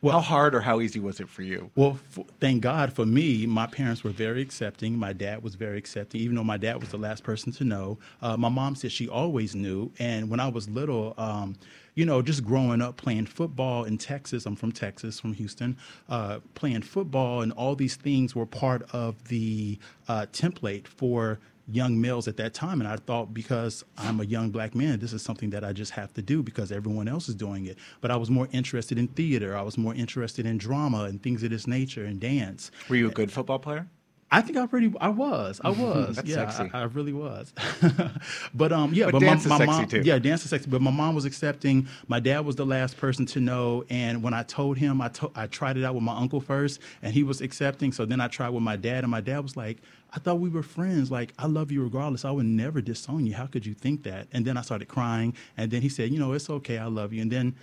Well- how hard or how easy was it for you? Well, f- thank God for me, my parents were very accepting. My dad was very accepting, even though my dad was the last person to know. Uh, my mom said she always knew. And when I was little, um, you know, just growing up playing football in Texas, I'm from Texas, from Houston, uh, playing football and all these things were part of the uh, template for young males at that time. And I thought because I'm a young black man, this is something that I just have to do because everyone else is doing it. But I was more interested in theater. I was more interested in drama and things of this nature and dance. Were you a good football player? I think I pretty I was. I was. That's yeah, sexy. I, I really was. but um yeah, But but, dance is my, my sexy mom too. yeah, dance is sexy. But my mom was accepting. My dad was the last person to know and when I told him I to, I tried it out with my uncle first and he was accepting. So then I tried with my dad and my dad was like, I thought we were friends. Like I love you regardless. I would never disown you. How could you think that? And then I started crying and then he said, "You know, it's okay. I love you." And then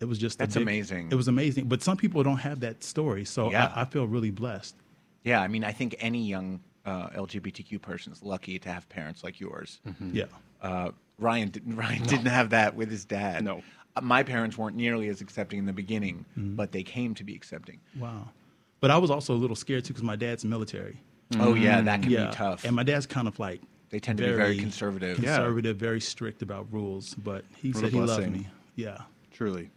it was just That's big- amazing. It was amazing. But some people don't have that story. So Yeah. I, I feel really blessed. Yeah, I mean, I think any young uh, LGBTQ person is lucky to have parents like yours. Yeah. Uh, Ryan didn't. Ryan didn't have that with his dad. No. Uh, my parents weren't nearly as accepting in the beginning, Mm-hmm. but they came to be accepting. Wow. But I was also a little scared too because my dad's military. Oh yeah, that can yeah. be tough. And my dad's kind of like They tend to be very conservative. Yeah. conservative, very strict about rules. But he What a said he loved me. Yeah. Truly.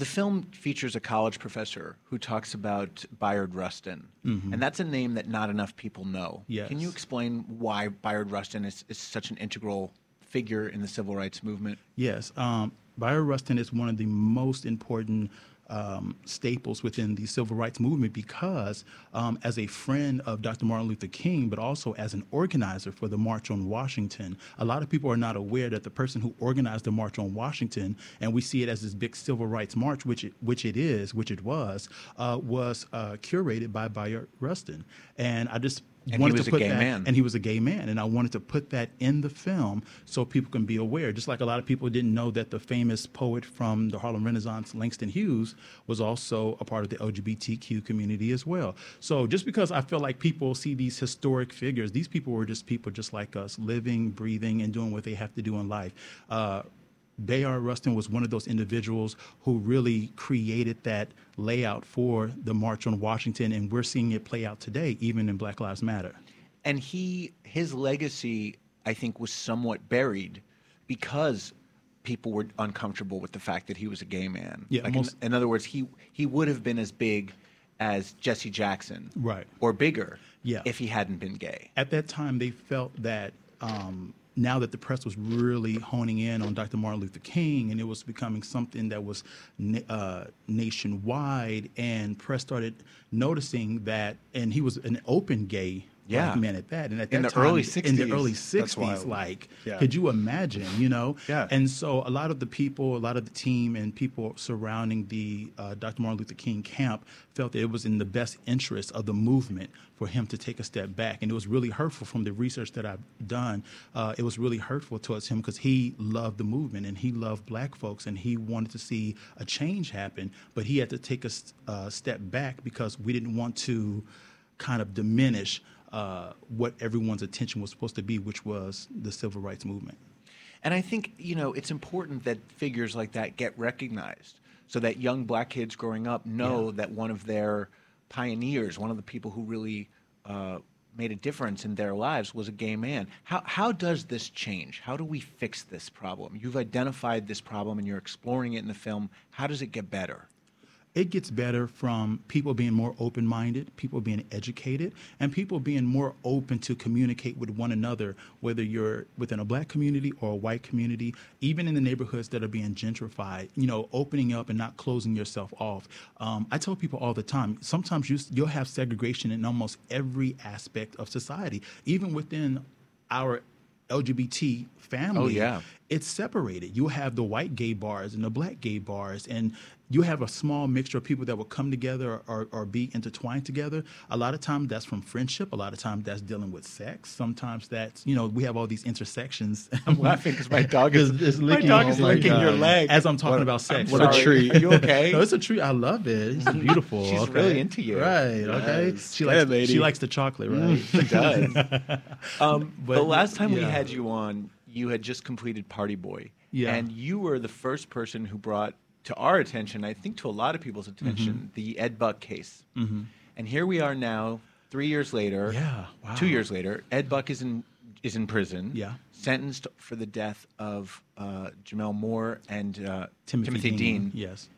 The film features a college professor who talks about Bayard Rustin, Mhm. and that's a name that not enough people know. Yes. Can you explain why Bayard Rustin is, is such an integral figure in the civil rights movement? Yes. Um, Bayard Rustin is one of the most important um, staples within the civil rights movement because, um, as a friend of Dr. Martin Luther King, but also as an organizer for the March on Washington, a lot of people are not aware that the person who organized the March on Washington, and we see it as this big civil rights march, which it, which it is, which it was, uh, was uh, curated by Bayard Rustin. And I just And he wanted was to a put gay that, man. and he was a gay man, and I wanted to put that in the film so people can be aware. Just like a lot of people didn't know that the famous poet from the Harlem Renaissance, Langston Hughes, was also a part of the LGBTQ community as well. So just because I feel like people see these historic figures, these people were just people just like us, living, breathing, and doing what they have to do in life. Uh, Bayard Rustin was one of those individuals who really created that layout for the March on Washington, and we're seeing it play out today, even in Black Lives Matter. And he, his legacy, I think, was somewhat buried because people were uncomfortable with the fact that he was a gay man. Yeah, Like in, in other words, he he would have been as big as Jesse Jackson, Right. or bigger, Yeah. if he hadn't been gay. At that time, they felt that um, now that the press was really honing in on Dr. Martin Luther King and it was becoming something that was na- uh, nationwide, and press started noticing that, and he was an open gay. Yeah. black man at that, and at that In the time, early in the 60s. early '60s, like, Yeah. could you imagine? You know, Yeah. And so, a lot of the people, a lot of the team, and people surrounding the uh, Dr. Martin Luther King camp felt that it was in the best interest of the movement for him to take a step back. And it was really hurtful from the research that I've done. Uh, it was really hurtful towards him because he loved the movement and he loved black folks and he wanted to see a change happen. But he had to take a uh, step back because we didn't want to kind of diminish uh, what everyone's attention was supposed to be, which was the civil rights movement. And I think, you know, it's important that figures like that get recognized so that young black kids growing up know that one of their pioneers, one of the people who really uh, made a difference in their lives was a gay man. How how does this change? How do we fix this problem? You've identified this problem and you're exploring it in the film. How does it get better? It gets better from people being more open minded, people being educated, and people being more open to communicate with one another, whether you're within a black community or a white community, even in the neighborhoods that are being gentrified, you know, opening up and not closing yourself off. Um, I tell people all the time, sometimes you, you'll have segregation in almost every aspect of society, even within our LGBT family. Oh, yeah. It's separated. You have the white gay bars and the black gay bars, and you have a small mixture of people that will come together or, or be intertwined together. A lot of times that's from friendship. A lot of times that's dealing with sex. Sometimes that's, you know, we have all these intersections. I'm laughing because my dog is, is my licking, dog is oh my licking your leg. As I'm talking What- about sex. I'm sorry. Are you okay? no, it's a treat. I love it. It's beautiful. She's okay. really into you. Right. Okay. Yes. She Good likes lady. she likes the chocolate, right? She does. Um, But, the last time we had you on, you had just completed Party Boy. Yeah. And you were the first person who brought to our attention, I think to a lot of people's attention, the Ed Buck case. Mhm. And here we are now, three years later. Yeah, wow. Two years later, Ed Buck is in is in prison. Yeah. Sentenced for the death of uh, Gemmel Moore and uh, Timothy, Dean. Dean. Yes.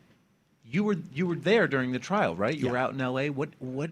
You were you were there during the trial, right? You Yeah. were out in L.A. What what?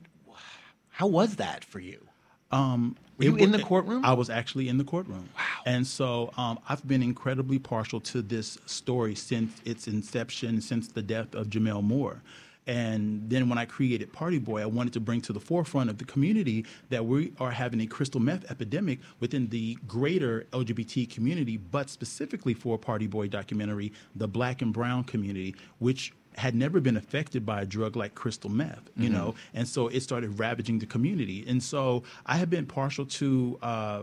How was that for you? Um, Were you it in the courtroom? I was actually in the courtroom. Wow. And so um, I've been incredibly partial to this story since its inception, since the death of Gemmel Moore. And then when I created Party Boy, I wanted to bring to the forefront of the community that we are having a crystal meth epidemic within the greater LGBT community, but specifically for Party Boy documentary, the black and brown community, which had never been affected by a drug like crystal meth, you Mhm. know, and so it started ravaging the community. And so I have been partial to uh,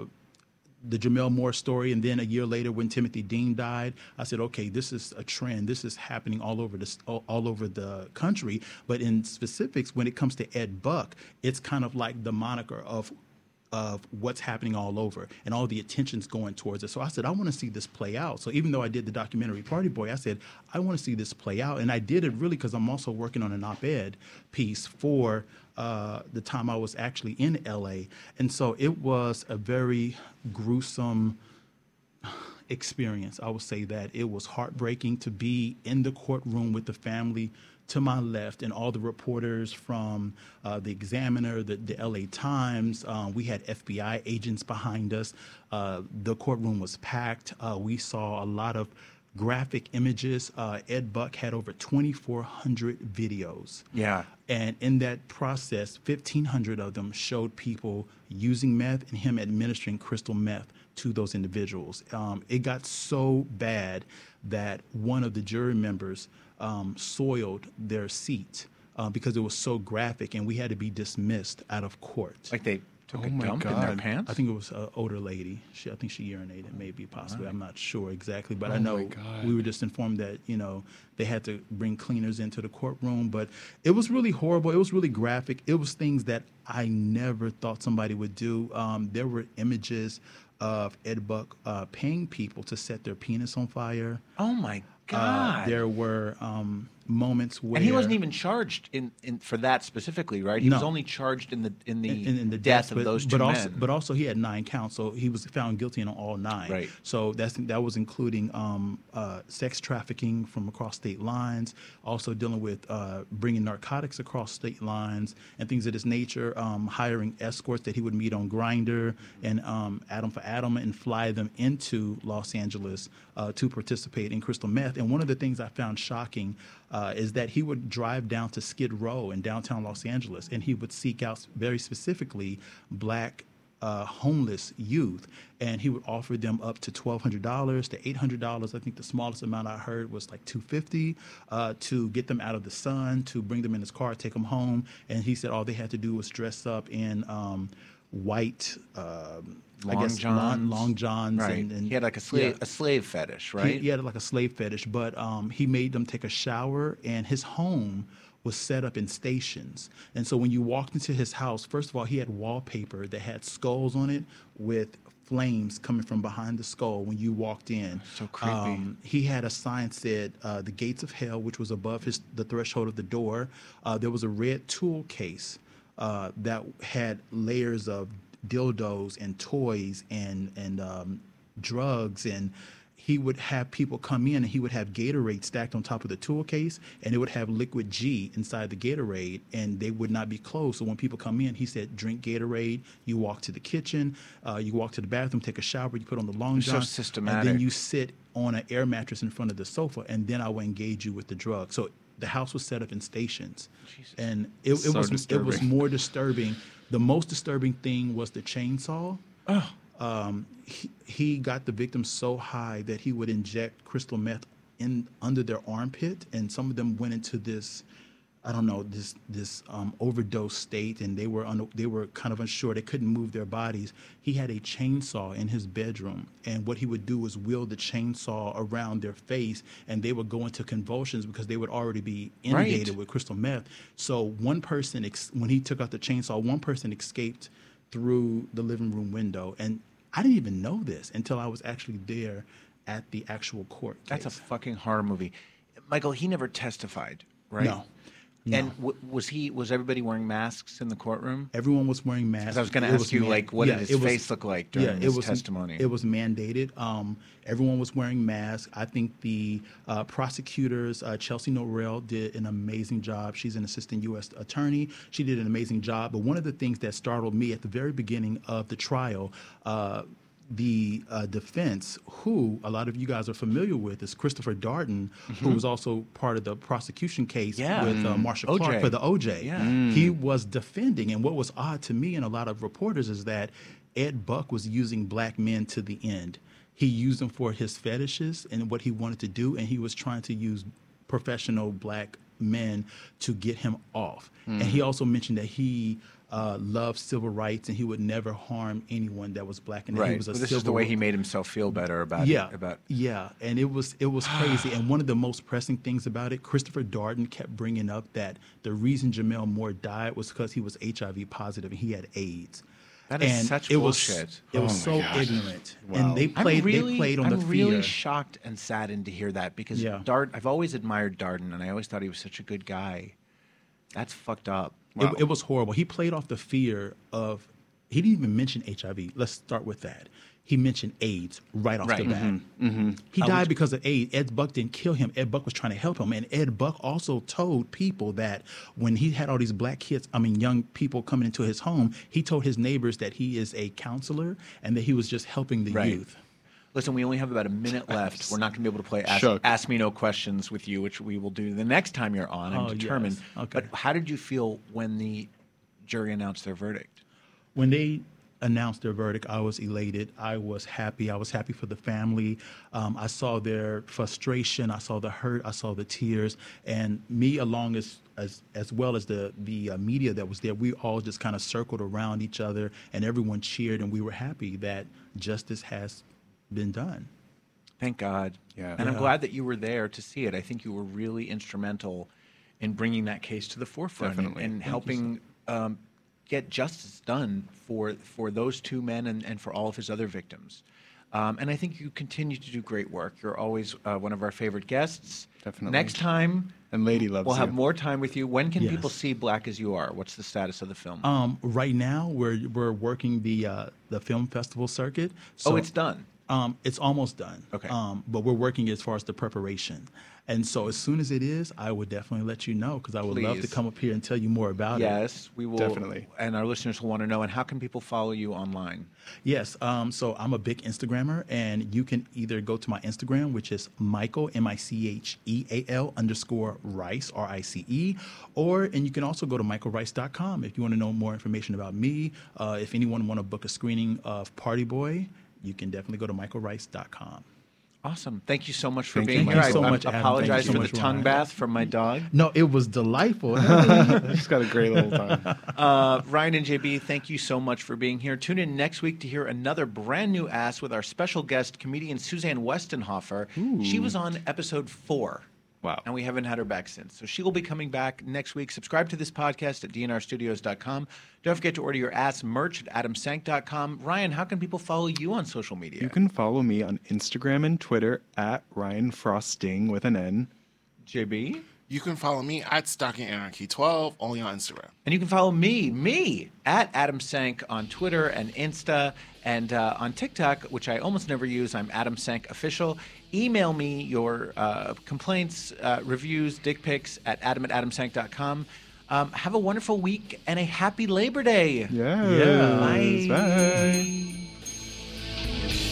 the Gemmel Moore story, and then a year later, when Timothy Dean died, I said, okay, this is a trend. This is happening all over this, all, all over the country. But in specifics, when it comes to Ed Buck, it's kind of like the moniker of of what's happening all over and all the attention's going towards it. So I said, I want to see this play out. So even though I did the documentary Party Boy, I said, I want to see this play out. And I did it really because I'm also working on an op ed piece for uh, the time I was actually in LA. And so it was a very gruesome experience. I would say that it was heartbreaking to be in the courtroom with the family to my left and all the reporters from uh, the Examiner, the, the LA Times. Uh, we had FBI agents behind us. Uh, the courtroom was packed. Uh, we saw a lot of graphic images. Uh, Ed Buck had over 2,400 videos. Yeah. And in that process, 1,500 of them showed people using meth and him administering crystal meth to those individuals. Um, it got so bad that one of the jury members um, soiled their seat uh, because it was so graphic, and we had to be dismissed out of court. Like they took Oh a dump in their pants? I think it was an older lady. She, I think she urinated, maybe, possibly. Right. I'm not sure exactly, but Oh I know we were just informed that you know they had to bring cleaners into the courtroom. But it was really horrible. It was really graphic. It was things that I never thought somebody would do. Um, there were images of Ed Buck uh, paying people to set their penis on fire. Oh my Uh, there were um, moments where and he wasn't even charged in, in for that specifically, right? He was only charged in the in the, in, in the death deaths, of those two but men. also, but also he had nine counts, so he was found guilty on all nine. Right. So that's that was including um, uh, sex trafficking from across state lines, also dealing with uh, bringing narcotics across state lines and things of this nature. Um, hiring escorts that he would meet on Grindr and um, Adam for Adam and fly them into Los Angeles uh, to participate in crystal meth. And one of the things I found shocking uh, is that he would drive down to Skid Row in downtown Los Angeles and he would seek out very specifically black uh, homeless youth, and he would offer them up to twelve hundred dollars to eight hundred dollars. I think the smallest amount I heard was like two fifty uh, to get them out of the sun, to bring them in his car, take them home. And he said all they had to do was dress up in um, white, um, I Long guess, johns. long johns. Right. And, and he had like a slave yeah. a slave fetish, right? He, had like a slave fetish, but um, he made them take a shower, and his home was set up in stations. And so when you walked into his house, first of all, he had wallpaper that had skulls on it with flames coming from behind the skull when you walked in. So creepy. he had a sign said uh, the gates of hell, which was above his the threshold of the door. Uh, there was a red tool case uh, that had layers of dildos and toys and and um, drugs and he would have people come in and he would have Gatorade stacked on top of the tool case and it would have liquid G inside the Gatorade and they would not be closed. So when people come in, he said, drink Gatorade, you walk to the kitchen, uh, you walk to the bathroom, take a shower, you put on the long You're so john, and then you sit on an air mattress in front of the sofa and then I will engage you with the drug. So the house was set up in stations. And it, it So was it was more disturbing. The most disturbing thing was the chainsaw. Oh. Um, he, he got the victim so high that he would inject crystal meth in under their armpit, and some of them went into this, I don't know, this this um, overdose state, and they were un, they were kind of unsure. They couldn't move their bodies. He had a chainsaw in his bedroom, and what he would do was wield the chainsaw around their face, and they would go into convulsions because they would already be Right. inundated with crystal meth. So one person, ex- when he took out the chainsaw, one person escaped through the living room window, and I didn't even know this until I was actually there at the actual court. That's a fucking horror movie. Micheal, he never testified, right? No. And w- was he? Was everybody wearing masks in the courtroom? Everyone was wearing masks. I was gonna ask you, man- like, what did his was- face look like during yeah, it his was, testimony? It was mandated. Um, everyone was wearing masks. I think the uh, prosecutors, uh, Chelsea Norell, did an amazing job. She's an assistant U.S. attorney. She did an amazing job. But one of the things that startled me at the very beginning of the trial. Uh, the uh, defense, who a lot of you guys are familiar with, is Christopher Darden, who Mhm. was also part of the prosecution case Yeah. with uh, Mm. Marcia OJ. Clark for the OJ. Yeah. Mm. He was defending, and what was odd to me and a lot of reporters is that Ed Buck was using black men to the end. He used them for his fetishes and what he wanted to do, and he was trying to use professional black men to get him off. And he Mm. also mentioned that he uh, loved civil rights and he would never harm anyone that was black. And right. he was a Well, this is the way he made himself feel better about yeah, it. About yeah, and it was it was crazy. and one of the most pressing things about it, Christopher Darden kept bringing up that the reason Gemmel Moore died was because he was HIV positive and he had AIDS. That is and such it was, bullshit. It was Oh my so God. ignorant, Wow. and they I'm played really, they played on I'm the really shocked and saddened to hear that because Yeah. Dart. I've always admired Darden, and I always thought he was such a good guy. That's fucked up. It, it was horrible. He played off the fear of. He didn't even mention HIV. Let's start with that. He mentioned AIDS right off Right. the bat. Mhm, mhm. He died because of AIDS. Ed Buck didn't kill him. Ed Buck was trying to help him, and Ed Buck also told people that when he had all these black kids, I mean young people coming into his home, he told his neighbors that he is a counselor and that he was just helping the Right. youth. Listen, we only have about a minute left. We're not going to be able to play ask, ask Me No Questions with you, which we will do the next time you're on. I'm Oh, determined. yes. Okay. But how did you feel when the jury announced their verdict? when they announced their verdict, I was elated. I was happy. I was happy for the family. Um, I saw their frustration. I saw the hurt. I saw the tears. And me, along as as, as well as the the uh, media that was there, we all just kind of circled around each other, and everyone cheered, and we were happy that justice has been done. Thank God. Yeah. And I'm glad that you were there to see it. I think you were really instrumental in bringing that case to the forefront and- Definitely. and, Thank helping um, get justice done for for those two men and, and for all of his other victims. Um, and I think you continue to do great work. You're always uh, one of our favorite guests. Definitely. Next time, And Lady loves we'll have you. more time with you. When can Yes. people see Black as You Are? What's the status of the film? Um, right now, we're we're working the uh, the film festival circuit. oh, it's done. Um, it's almost done. Okay. Um, but we're working as far as the preparation. And so as soon as it is, I would definitely let you know because I would love to come up here and tell you more about it. Yes, we will. Definitely. And our listeners will want to know. And how can people follow you online? Yes. Um, so I'm a big Instagrammer, and you can either go to my Instagram, which is Micheal M I C H E A L underscore Rice R I C E, or and you can also go to michealrice.com if you want to know more information about me. Uh, if anyone want to book a screening of Party Boy, you can definitely go to michealrice.com. Awesome. Thank you so much for Thank being you. here. Thank you so I, much, I apologize Thank you for so the tongue Ryan. bath from my dog. No, it was delightful. He's got a great little time. Uh, Ryan and JB, thank you so much for being here. Tune in next week to hear another brand new ass with our special guest, comedian Suzanne Westenhofer. She was on episode four. Wow. And we haven't had her back since. So she will be coming back next week. Subscribe to this podcast at dnrstudios.com. Don't forget to order your ass merch at adamsank.com. Ryan, how can people follow you on social media? You can follow me on Instagram and Twitter at Ryan Frosting with an N. JB? You can follow me at Stocking Anarchy 12 only on Instagram. And you can follow me, me, at Adam Sank on Twitter and Insta and uh, on TikTok, which I almost never use. I'm Adam Sank Official. Email me your uh, complaints, uh, reviews, dick pics at adam at adamsank.com. Um, have a wonderful week and a happy Labor Day. Yes. Bye. Bye.